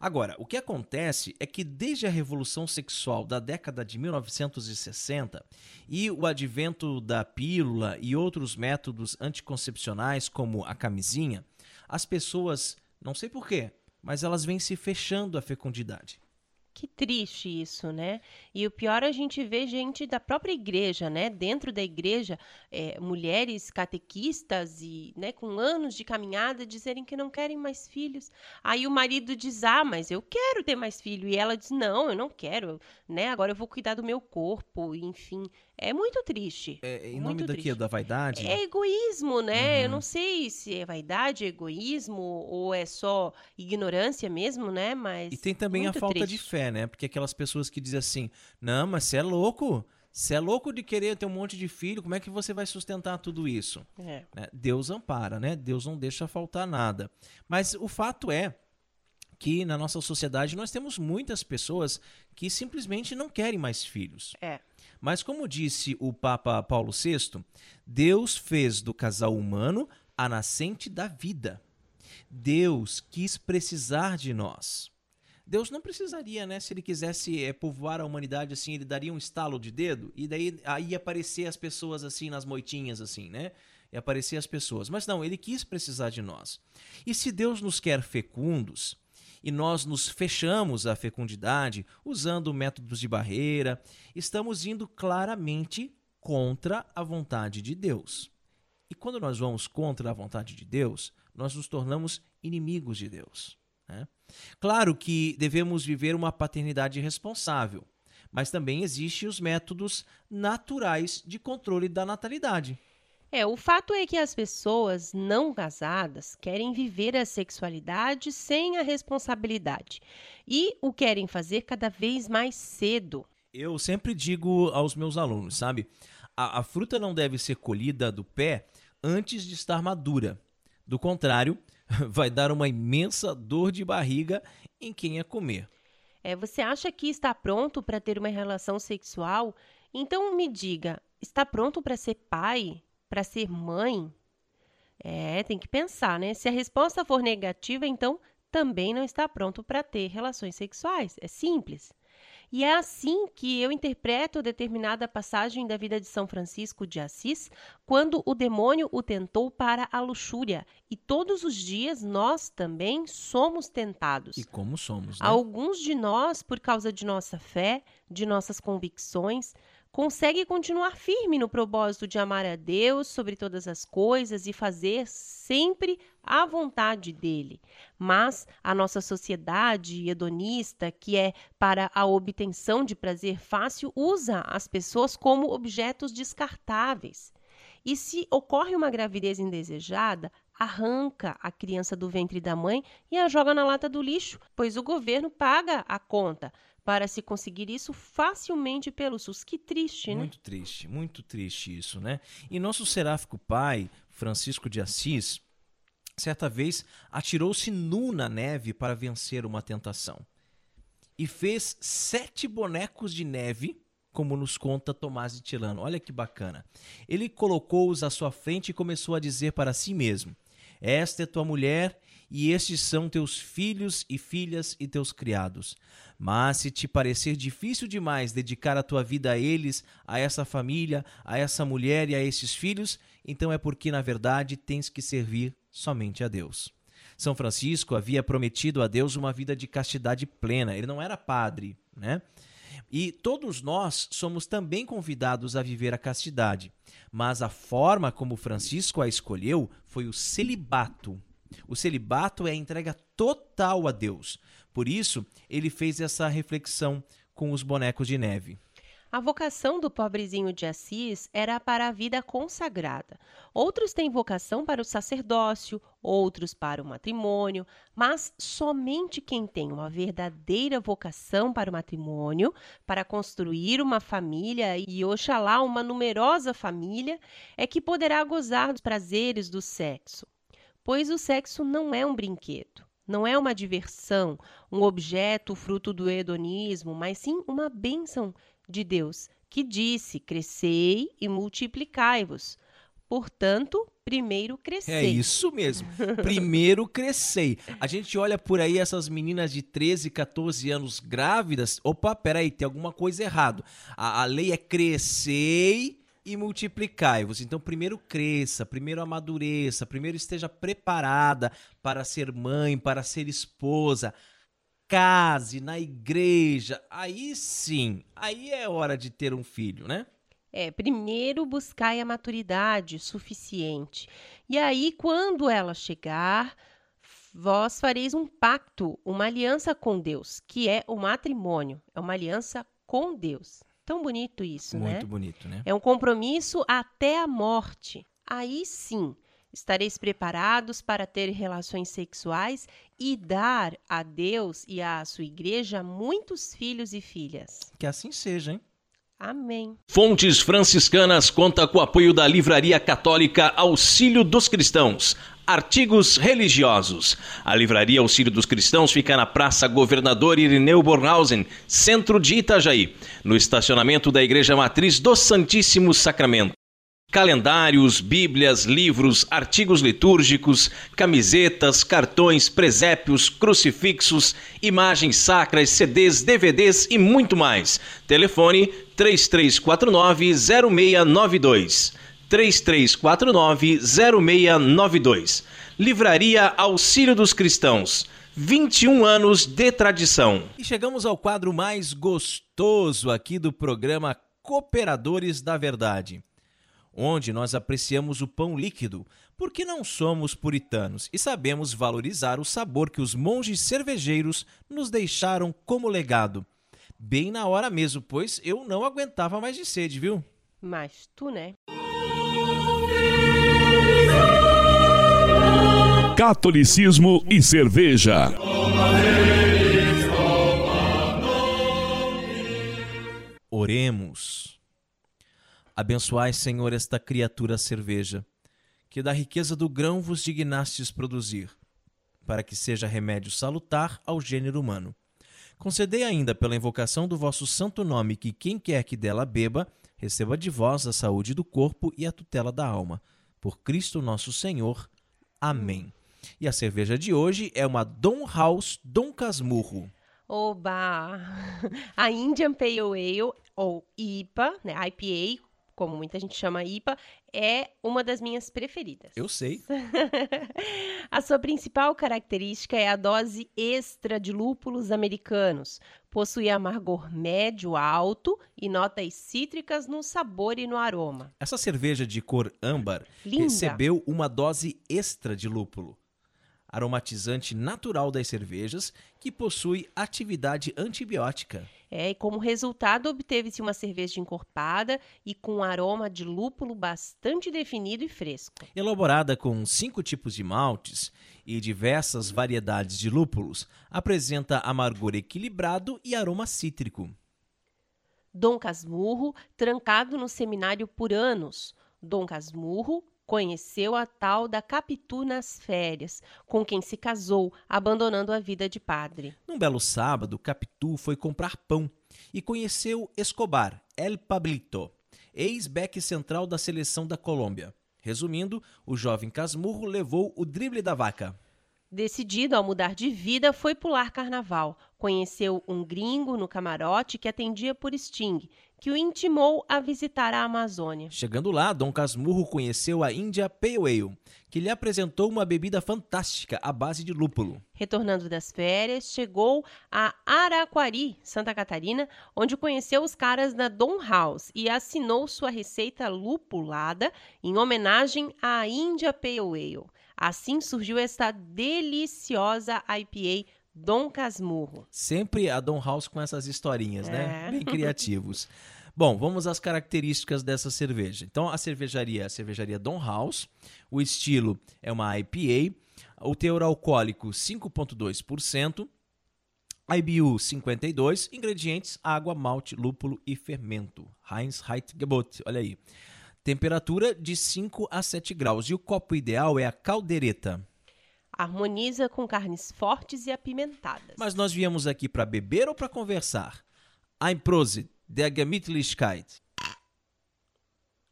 Agora, o que acontece é que desde a revolução sexual da década de 1960 e o advento da pílula e outros métodos anticoncepcionais como a camisinha, as pessoas, não sei porquê, mas elas vêm se fechando à fecundidade. Que triste isso, né? E o pior a gente vê gente da própria igreja, né? Dentro da igreja, é, mulheres catequistas e, né, com anos de caminhada dizerem que não querem mais filhos. Aí o marido diz: "Ah, mas eu quero ter mais filho". E ela diz: "Não, eu não quero, né? Agora eu vou cuidar do meu corpo". Enfim, é muito triste. É, em muito nome daqui triste. da vaidade? É egoísmo, né? Eu Uhum. não sei se é vaidade, egoísmo ou é só ignorância mesmo, né? Mas E tem também a falta de triste. fé, né? Porque aquelas pessoas que dizem assim: não, mas você é louco. Você é louco de querer ter um monte de filho, como é que você vai sustentar tudo isso? É. né? Deus ampara, né? Deus não deixa faltar nada. Mas o fato é que na nossa sociedade nós temos muitas pessoas que simplesmente não querem mais filhos. É. Mas como disse o Papa Paulo VI, Deus fez do casal humano a nascente da vida. Deus quis precisar de nós. Deus não precisaria, né? Se ele quisesse eh, povoar a humanidade assim, ele daria um estalo de dedo e daí aí aparecer as pessoas assim nas moitinhas assim, né? E aparecer as pessoas. Mas não, ele quis precisar de nós. E se Deus nos quer fecundos e nós nos fechamos à fecundidade usando métodos de barreira, estamos indo claramente contra a vontade de Deus. E quando nós vamos contra a vontade de Deus, nós nos tornamos inimigos de Deus. né? Claro que devemos viver uma paternidade responsável, mas também existem os métodos naturais de controle da natalidade. É, o fato é que as pessoas não casadas querem viver a sexualidade sem a responsabilidade e o querem fazer cada vez mais cedo. Eu sempre digo aos meus alunos, sabe? A, a fruta não deve ser colhida do pé antes de estar madura. Do contrário, vai dar uma imensa dor de barriga em quem a comer. É, você acha que está pronto para ter uma relação sexual? Então me diga, está pronto para ser pai? Para ser mãe? É, tem que pensar, né? Se a resposta for negativa, então também não está pronto para ter relações sexuais. É simples. E é assim que eu interpreto determinada passagem da vida de São Francisco de Assis, quando o demônio o tentou para a luxúria. E todos os dias nós também somos tentados. E como somos, né? Alguns de nós, por causa de nossa fé, de nossas convicções, conseguem continuar firme no propósito de amar a Deus sobre todas as coisas e fazer sempre a vontade dele. Mas a nossa sociedade hedonista, que é para a obtenção de prazer fácil, usa as pessoas como objetos descartáveis. E se ocorre uma gravidez indesejada, arranca a criança do ventre da mãe e a joga na lata do lixo, pois o governo paga a conta para se conseguir isso facilmente pelo SUS. Que triste, né? Muito triste, muito triste isso, né? E nosso seráfico pai, Francisco de Assis, certa vez atirou-se nu na neve para vencer uma tentação. E fez sete bonecos de neve, como nos conta Tomás de Tilano. Olha que bacana. Ele colocou-os à sua frente e começou a dizer para si mesmo: Esta é tua mulher e estes são teus filhos e filhas e teus criados. Mas se te parecer difícil demais dedicar a tua vida a eles, a essa família, a essa mulher e a esses filhos, então é porque na verdade tens que servir somente a Deus. São Francisco havia prometido a Deus uma vida de castidade plena. Ele não era padre, né? E todos nós somos também convidados a viver a castidade, mas a forma como Francisco a escolheu foi o celibato. O celibato é a entrega total a Deus. Por isso, ele fez essa reflexão com os bonecos de neve. A vocação do pobrezinho de Assis era para a vida consagrada. Outros têm vocação para o sacerdócio, outros para o matrimônio, mas somente quem tem uma verdadeira vocação para o matrimônio, para construir uma família e, oxalá, uma numerosa família, é que poderá gozar dos prazeres do sexo. Pois o sexo não é um brinquedo. Não é uma diversão, um objeto fruto do hedonismo, mas sim uma bênção de Deus, que disse: Crescei e multiplicai-vos. Portanto, primeiro crescei. É isso mesmo. Primeiro crescei. A gente olha por aí essas meninas de 13, 14 anos grávidas. Opa, peraí, tem alguma coisa errado. A, a lei é crescei e multiplicai-vos. Então, primeiro cresça, primeiro amadureça, primeiro esteja preparada para ser mãe, para ser esposa. Case na igreja. Aí sim, aí é hora de ter um filho, né? É, primeiro buscai a maturidade suficiente. E aí, quando ela chegar, vós fareis um pacto, uma aliança com Deus, que é o matrimônio. É uma aliança com Deus. Tão bonito isso, Muito né? Muito bonito, né? É um compromisso até a morte. Aí sim, estareis preparados para ter relações sexuais e dar a Deus e à sua igreja muitos filhos e filhas. Que assim seja, hein? Amém. Fontes Franciscanas conta com o apoio da Livraria Católica Auxílio dos Cristãos. Artigos religiosos. A Livraria Auxílio dos Cristãos fica na Praça Governador Irineu Bornhausen, centro de Itajaí, no estacionamento da Igreja Matriz do Santíssimo Sacramento. Calendários, bíblias, livros, artigos litúrgicos, camisetas, cartões, presépios, crucifixos, imagens sacras, CDs, DVDs e muito mais. Telefone 3349-0692. 3349-0692. Livraria Auxílio dos Cristãos. 21 anos de tradição. E chegamos ao quadro mais gostoso aqui do programa Cooperadores da Verdade onde nós apreciamos o pão líquido, porque não somos puritanos e sabemos valorizar o sabor que os monges cervejeiros nos deixaram como legado. Bem na hora mesmo, pois eu não aguentava mais de sede, viu? Mas tu, né? Catolicismo e cerveja. Oremos. Abençoai, Senhor, esta criatura cerveja, que da riqueza do grão vos dignastes produzir, para que seja remédio salutar ao gênero humano. Concedei ainda, pela invocação do vosso santo nome, que quem quer que dela beba, receba de vós a saúde do corpo e a tutela da alma. Por Cristo nosso Senhor. Amém. E a cerveja de hoje é uma Dom House Dom Casmurro. Oba! A Indian Pale Ale, ou IPA, né, IPA, como muita gente chama IPA, é uma das minhas preferidas. Eu sei. a sua principal característica é a dose extra de lúpulos americanos. Possui amargor médio alto e notas cítricas no sabor e no aroma. Essa cerveja de cor âmbar Linda. recebeu uma dose extra de lúpulo aromatizante natural das cervejas que possui atividade antibiótica. É, e como resultado, obteve-se uma cerveja encorpada e com um aroma de lúpulo bastante definido e fresco. Elaborada com cinco tipos de maltes e diversas variedades de lúpulos, apresenta amargor equilibrado e aroma cítrico. Dom Casmurro, trancado no seminário por anos. Dom Casmurro, Conheceu a tal da Capitu nas férias, com quem se casou, abandonando a vida de padre. Num belo sábado, Capitu foi comprar pão e conheceu Escobar, El Pablito, ex-back central da seleção da Colômbia. Resumindo, o jovem Casmurro levou o drible da vaca. Decidido a mudar de vida, foi pular carnaval. Conheceu um gringo no camarote que atendia por Sting, que o intimou a visitar a Amazônia. Chegando lá, Dom Casmurro conheceu a Índia Pale Ale, que lhe apresentou uma bebida fantástica à base de lúpulo. Retornando das férias, chegou a Araquari, Santa Catarina, onde conheceu os caras da Dom House e assinou sua receita lupulada em homenagem à Índia Pale Ale. Assim surgiu esta deliciosa IPA Dom Casmurro. Sempre a Dom House com essas historinhas, É. né? Bem criativos. Bom, vamos às características dessa cerveja. Então, a cervejaria é a cervejaria Dom House. O estilo é uma IPA. O teor alcoólico 5,2%. IBU 52. Ingredientes: água, malte, lúpulo e fermento. Heinz Heitgebot, olha aí. Temperatura de 5 a 7 graus. E o copo ideal é a caldeireta. Harmoniza com carnes fortes e apimentadas. Mas nós viemos aqui para beber ou para conversar? Ein Prosit, der Gemütlichkeit.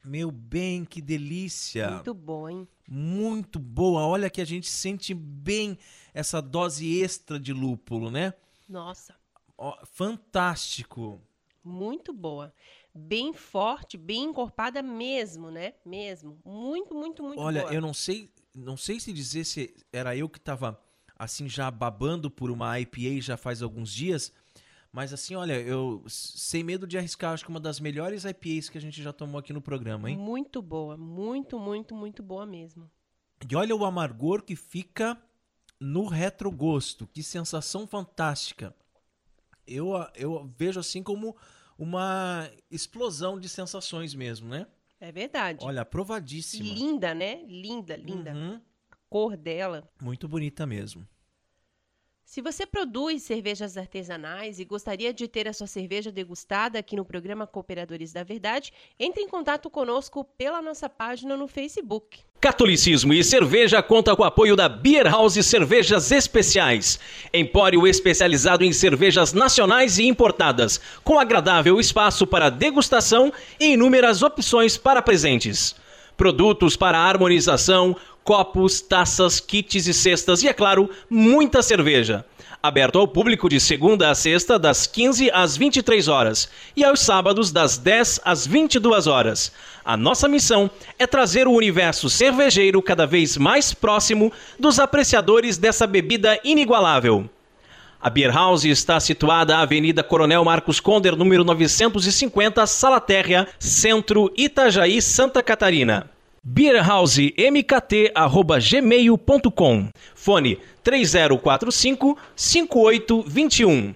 Meu bem, que delícia! Muito bom, hein? Muito boa. Olha que a gente sente bem essa dose extra de lúpulo, né? Nossa, Ó, fantástico. muito boa. Bem forte, bem encorpada mesmo, né? Mesmo. Muito, muito, muito Olha, boa. eu não sei, não sei se dizer se era eu que tava assim já babando por uma IPA já faz alguns dias, mas assim, olha, eu sem medo de arriscar, acho que uma das melhores IPAs que a gente já tomou aqui no programa, hein? Muito boa. Muito, muito, muito boa mesmo. E olha o amargor que fica no retrogosto. Que sensação fantástica. Eu, eu vejo assim como uma explosão de sensações mesmo, né? É verdade. Olha, aprovadíssima. Linda, né? Linda, linda. Uhum, A cor dela. muito bonita mesmo. Se você produz cervejas artesanais e gostaria de ter a sua cerveja degustada aqui no programa Cooperadores da Verdade, entre em contato conosco pela nossa página no Facebook. Catolicismo e Cerveja conta com o apoio da Beer House Cervejas Especiais, empório especializado em cervejas nacionais e importadas, com agradável espaço para degustação e inúmeras opções para presentes. Produtos para harmonização, copos, taças, kits e cestas e, é claro, muita cerveja. Aberto ao público de segunda a sexta, das 15 às 23 horas, e aos sábados, das 10 às 22 horas. A nossa missão é trazer o universo cervejeiro cada vez mais próximo dos apreciadores dessa bebida inigualável. A Beer House está situada à Avenida Coronel Marcos Conder, número 950, Sala Térrea, Centro, Itajaí, Santa Catarina. beerhousemkt@gmail.com. Fone 3045 5821.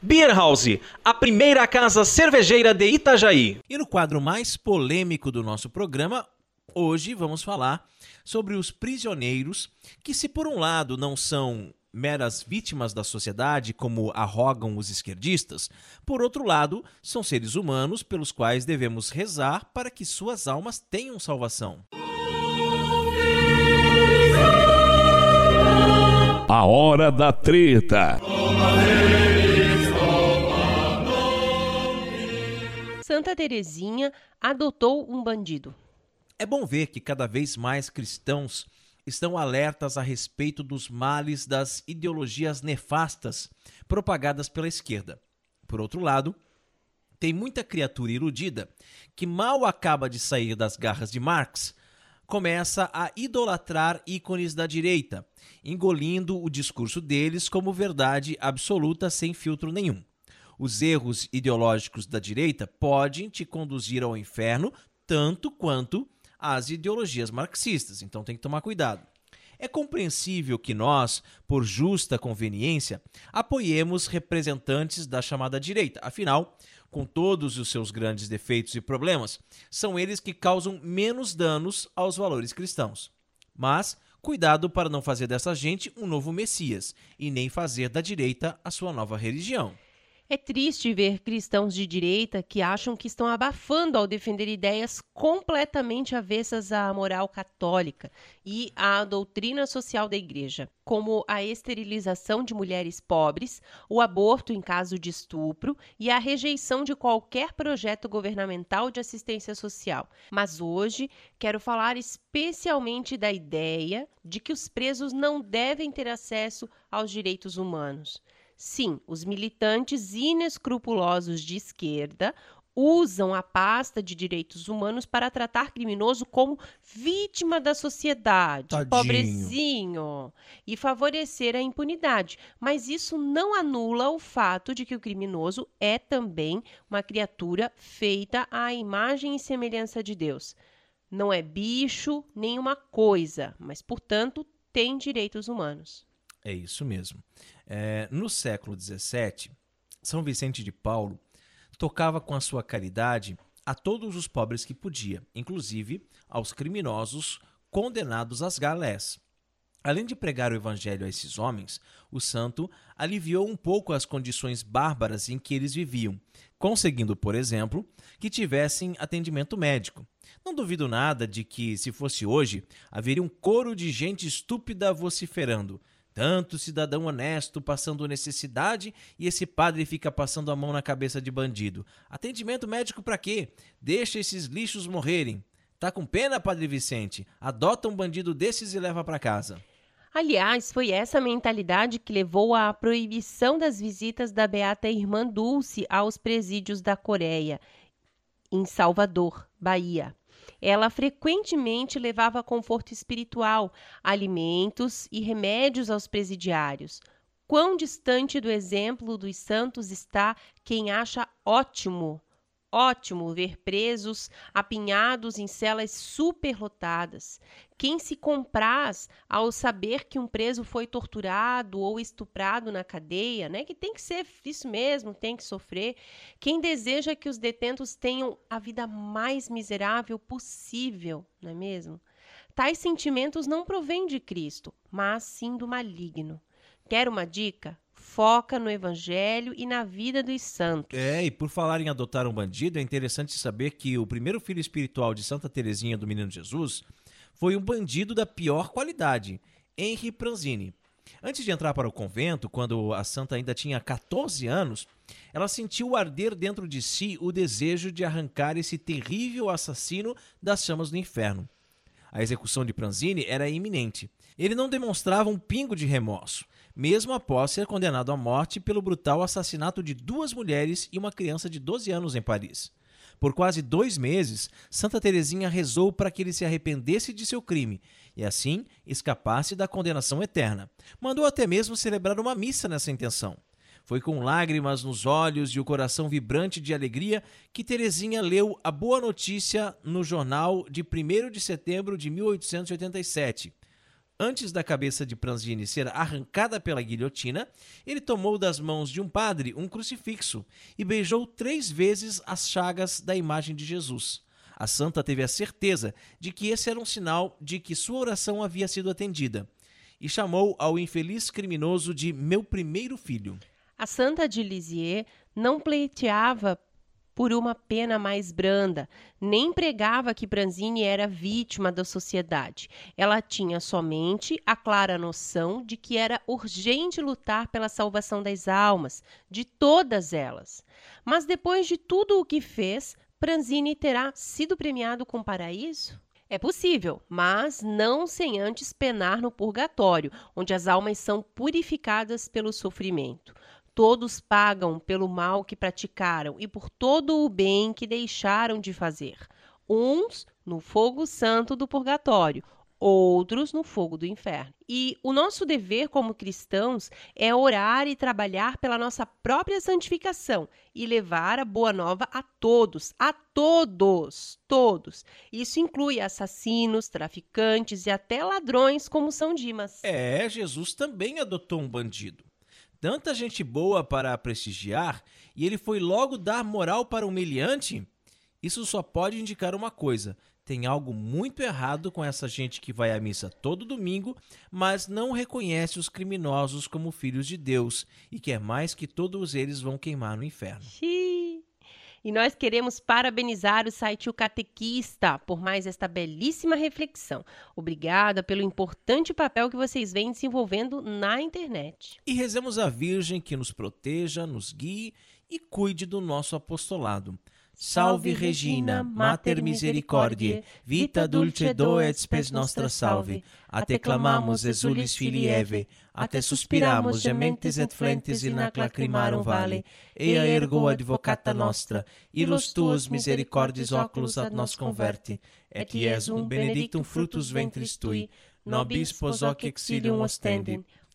Beer House, a primeira casa cervejeira de Itajaí. E no quadro mais polêmico do nosso programa, hoje vamos falar sobre os prisioneiros que, se por um lado não são meras vítimas da sociedade, como arrogam os esquerdistas, por outro lado, são seres humanos pelos quais devemos rezar para que suas almas tenham salvação. A hora da treta. Santa Terezinha adotou um bandido. É bom ver que cada vez mais cristãos estão alertas a respeito dos males das ideologias nefastas propagadas pela esquerda. Por outro lado, tem muita criatura iludida que mal acaba de sair das garras de Marx, começa a idolatrar ícones da direita, engolindo o discurso deles como verdade absoluta sem filtro nenhum. Os erros ideológicos da direita podem te conduzir ao inferno tanto quanto as ideologias marxistas, então tem que tomar cuidado. É compreensível que nós, por justa conveniência, apoiemos representantes da chamada direita. Afinal, com todos os seus grandes defeitos e problemas, são eles que causam menos danos aos valores cristãos. Mas cuidado para não fazer dessa gente um novo Messias e nem fazer da direita a sua nova religião. É triste ver cristãos de direita que acham que estão abafando ao defender ideias completamente avessas à moral católica e à doutrina social da igreja, como a esterilização de mulheres pobres, o aborto em caso de estupro e a rejeição de qualquer projeto governamental de assistência social. Mas hoje quero falar especialmente da ideia de que os presos não devem ter acesso aos direitos humanos. Sim, os militantes inescrupulosos de esquerda usam a pasta de direitos humanos para tratar criminoso como vítima da sociedade, Tadinho. pobrezinho, e favorecer a impunidade. Mas isso não anula o fato de que o criminoso é também uma criatura feita à imagem e semelhança de Deus. Não é bicho nem uma coisa, mas, portanto, tem direitos humanos. É isso mesmo. É, no século XVII, São Vicente de Paulo tocava com a sua caridade a todos os pobres que podia, inclusive aos criminosos condenados às galés. Além de pregar o evangelho a esses homens, o santo aliviou um pouco as condições bárbaras em que eles viviam, conseguindo, por exemplo, que tivessem atendimento médico. Não duvido nada de que, se fosse hoje, haveria um coro de gente estúpida vociferando: Tanto cidadão honesto passando necessidade e esse padre fica passando a mão na cabeça de bandido. Atendimento médico para quê? Deixa esses lixos morrerem. Tá com pena, Padre Vicente? Adota um bandido desses e leva para casa. Aliás, foi essa mentalidade que levou à proibição das visitas da beata irmã Dulce aos presídios da Coreia, em Salvador, Bahia. Ela frequentemente levava conforto espiritual, alimentos e remédios aos presidiários. Quão distante do exemplo dos santos está quem acha ótimo ótimo ver presos apinhados em celas superlotadas. Quem se compraz ao saber que um preso foi torturado ou estuprado na cadeia, né? Que tem que ser isso mesmo, tem que sofrer. Quem deseja que os detentos tenham a vida mais miserável possível, não é mesmo? Tais sentimentos não provêm de Cristo, mas sim do maligno. Quer uma dica? Foca no evangelho e na vida dos santos. É, e por falar em adotar um bandido, é interessante saber que o primeiro filho espiritual de Santa Teresinha do Menino Jesus foi um bandido da pior qualidade, Henri Pranzini. Antes de entrar para o convento, quando a santa ainda tinha 14 anos, ela sentiu arder dentro de si o desejo de arrancar esse terrível assassino das chamas do inferno. A execução de Pranzini era iminente. Ele não demonstrava um pingo de remorso mesmo após ser condenado à morte pelo brutal assassinato de duas mulheres e uma criança de 12 anos em Paris. Por quase dois meses, Santa Teresinha rezou para que ele se arrependesse de seu crime e assim escapasse da condenação eterna. Mandou até mesmo celebrar uma missa nessa intenção. Foi com lágrimas nos olhos e o coração vibrante de alegria que Teresinha leu a boa notícia no jornal de 1 de setembro de 1887 Antes da cabeça de Pranzini ser arrancada pela guilhotina, ele tomou das mãos de um padre um crucifixo e beijou três vezes as chagas da imagem de Jesus. A santa teve a certeza de que esse era um sinal de que sua oração havia sido atendida e chamou ao infeliz criminoso de meu primeiro filho. A santa de Lisieux não pleiteava por uma pena mais branda, nem pregava que Pranzini era vítima da sociedade. Ela tinha somente a clara noção de que era urgente lutar pela salvação das almas, de todas elas. Mas depois de tudo o que fez, Pranzini terá sido premiado com paraíso? É possível, mas não sem antes penar no purgatório, onde as almas são purificadas pelo sofrimento. Todos pagam pelo mal que praticaram e por todo o bem que deixaram de fazer. Uns no fogo santo do purgatório, outros no fogo do inferno. E o nosso dever como cristãos é orar e trabalhar pela nossa própria santificação e levar a boa nova a todos, a todos, todos. Isso inclui assassinos, traficantes e até ladrões como São Dimas. É, Jesus também adotou um bandido tanta gente boa para prestigiar e ele foi logo dar moral para o humilhante? Isso só pode indicar uma coisa: tem algo muito errado com essa gente que vai à missa todo domingo, mas não reconhece os criminosos como filhos de Deus e quer mais que todos eles vão queimar no inferno. E nós queremos parabenizar o site O Catequista por mais esta belíssima reflexão. Obrigada pelo importante papel que vocês vêm desenvolvendo na internet. E rezemos a Virgem que nos proteja, nos guie e cuide do nosso apostolado. Salve Regina, Mater Misericordiae, vita dulce et spes nostra salve. A te clamamos, exulis Eve, a te suspiramos, gementes et flentes in ac lacrimarum vale, ea ergo advocata nostra, illos tuos misericordis oculus ad nos converti, et Iesum benedictum fructus ventris tui, nobis pos hoc exilium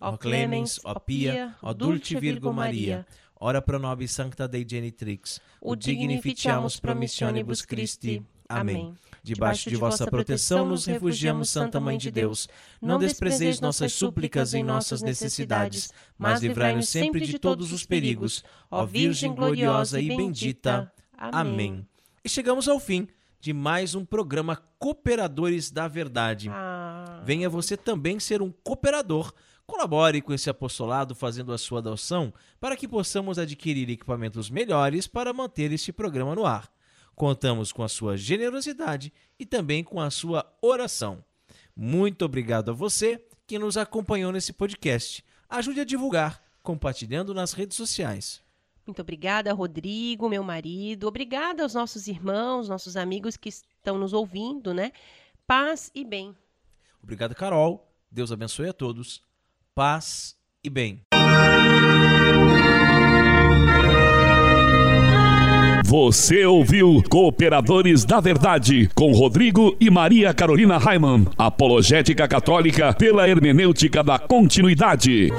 o clemens, o pia, o dulce Virgo Maria, ora pro nobis sancta Dei genitrix, o dignificiamus promissionibus Christi. Amém. Debaixo de vossa proteção nos refugiamos, Santa Mãe de Deus. Não desprezeis nossas súplicas em nossas necessidades, mas livrai-nos sempre de todos os perigos. Ó Virgem gloriosa e bendita. Amém. E chegamos ao fim de mais um programa Cooperadores da Verdade. Ah. Venha você também ser um cooperador Colabore com esse apostolado fazendo a sua adoção para que possamos adquirir equipamentos melhores para manter este programa no ar. Contamos com a sua generosidade e também com a sua oração. Muito obrigado a você que nos acompanhou nesse podcast. Ajude a divulgar, compartilhando nas redes sociais. Muito obrigada, Rodrigo, meu marido. Obrigada aos nossos irmãos, nossos amigos que estão nos ouvindo, né? Paz e bem. Obrigado, Carol. Deus abençoe a todos. Paz e bem. Você ouviu Cooperadores da Verdade com Rodrigo e Maria Carolina Raimann, apologética católica pela hermenêutica da continuidade.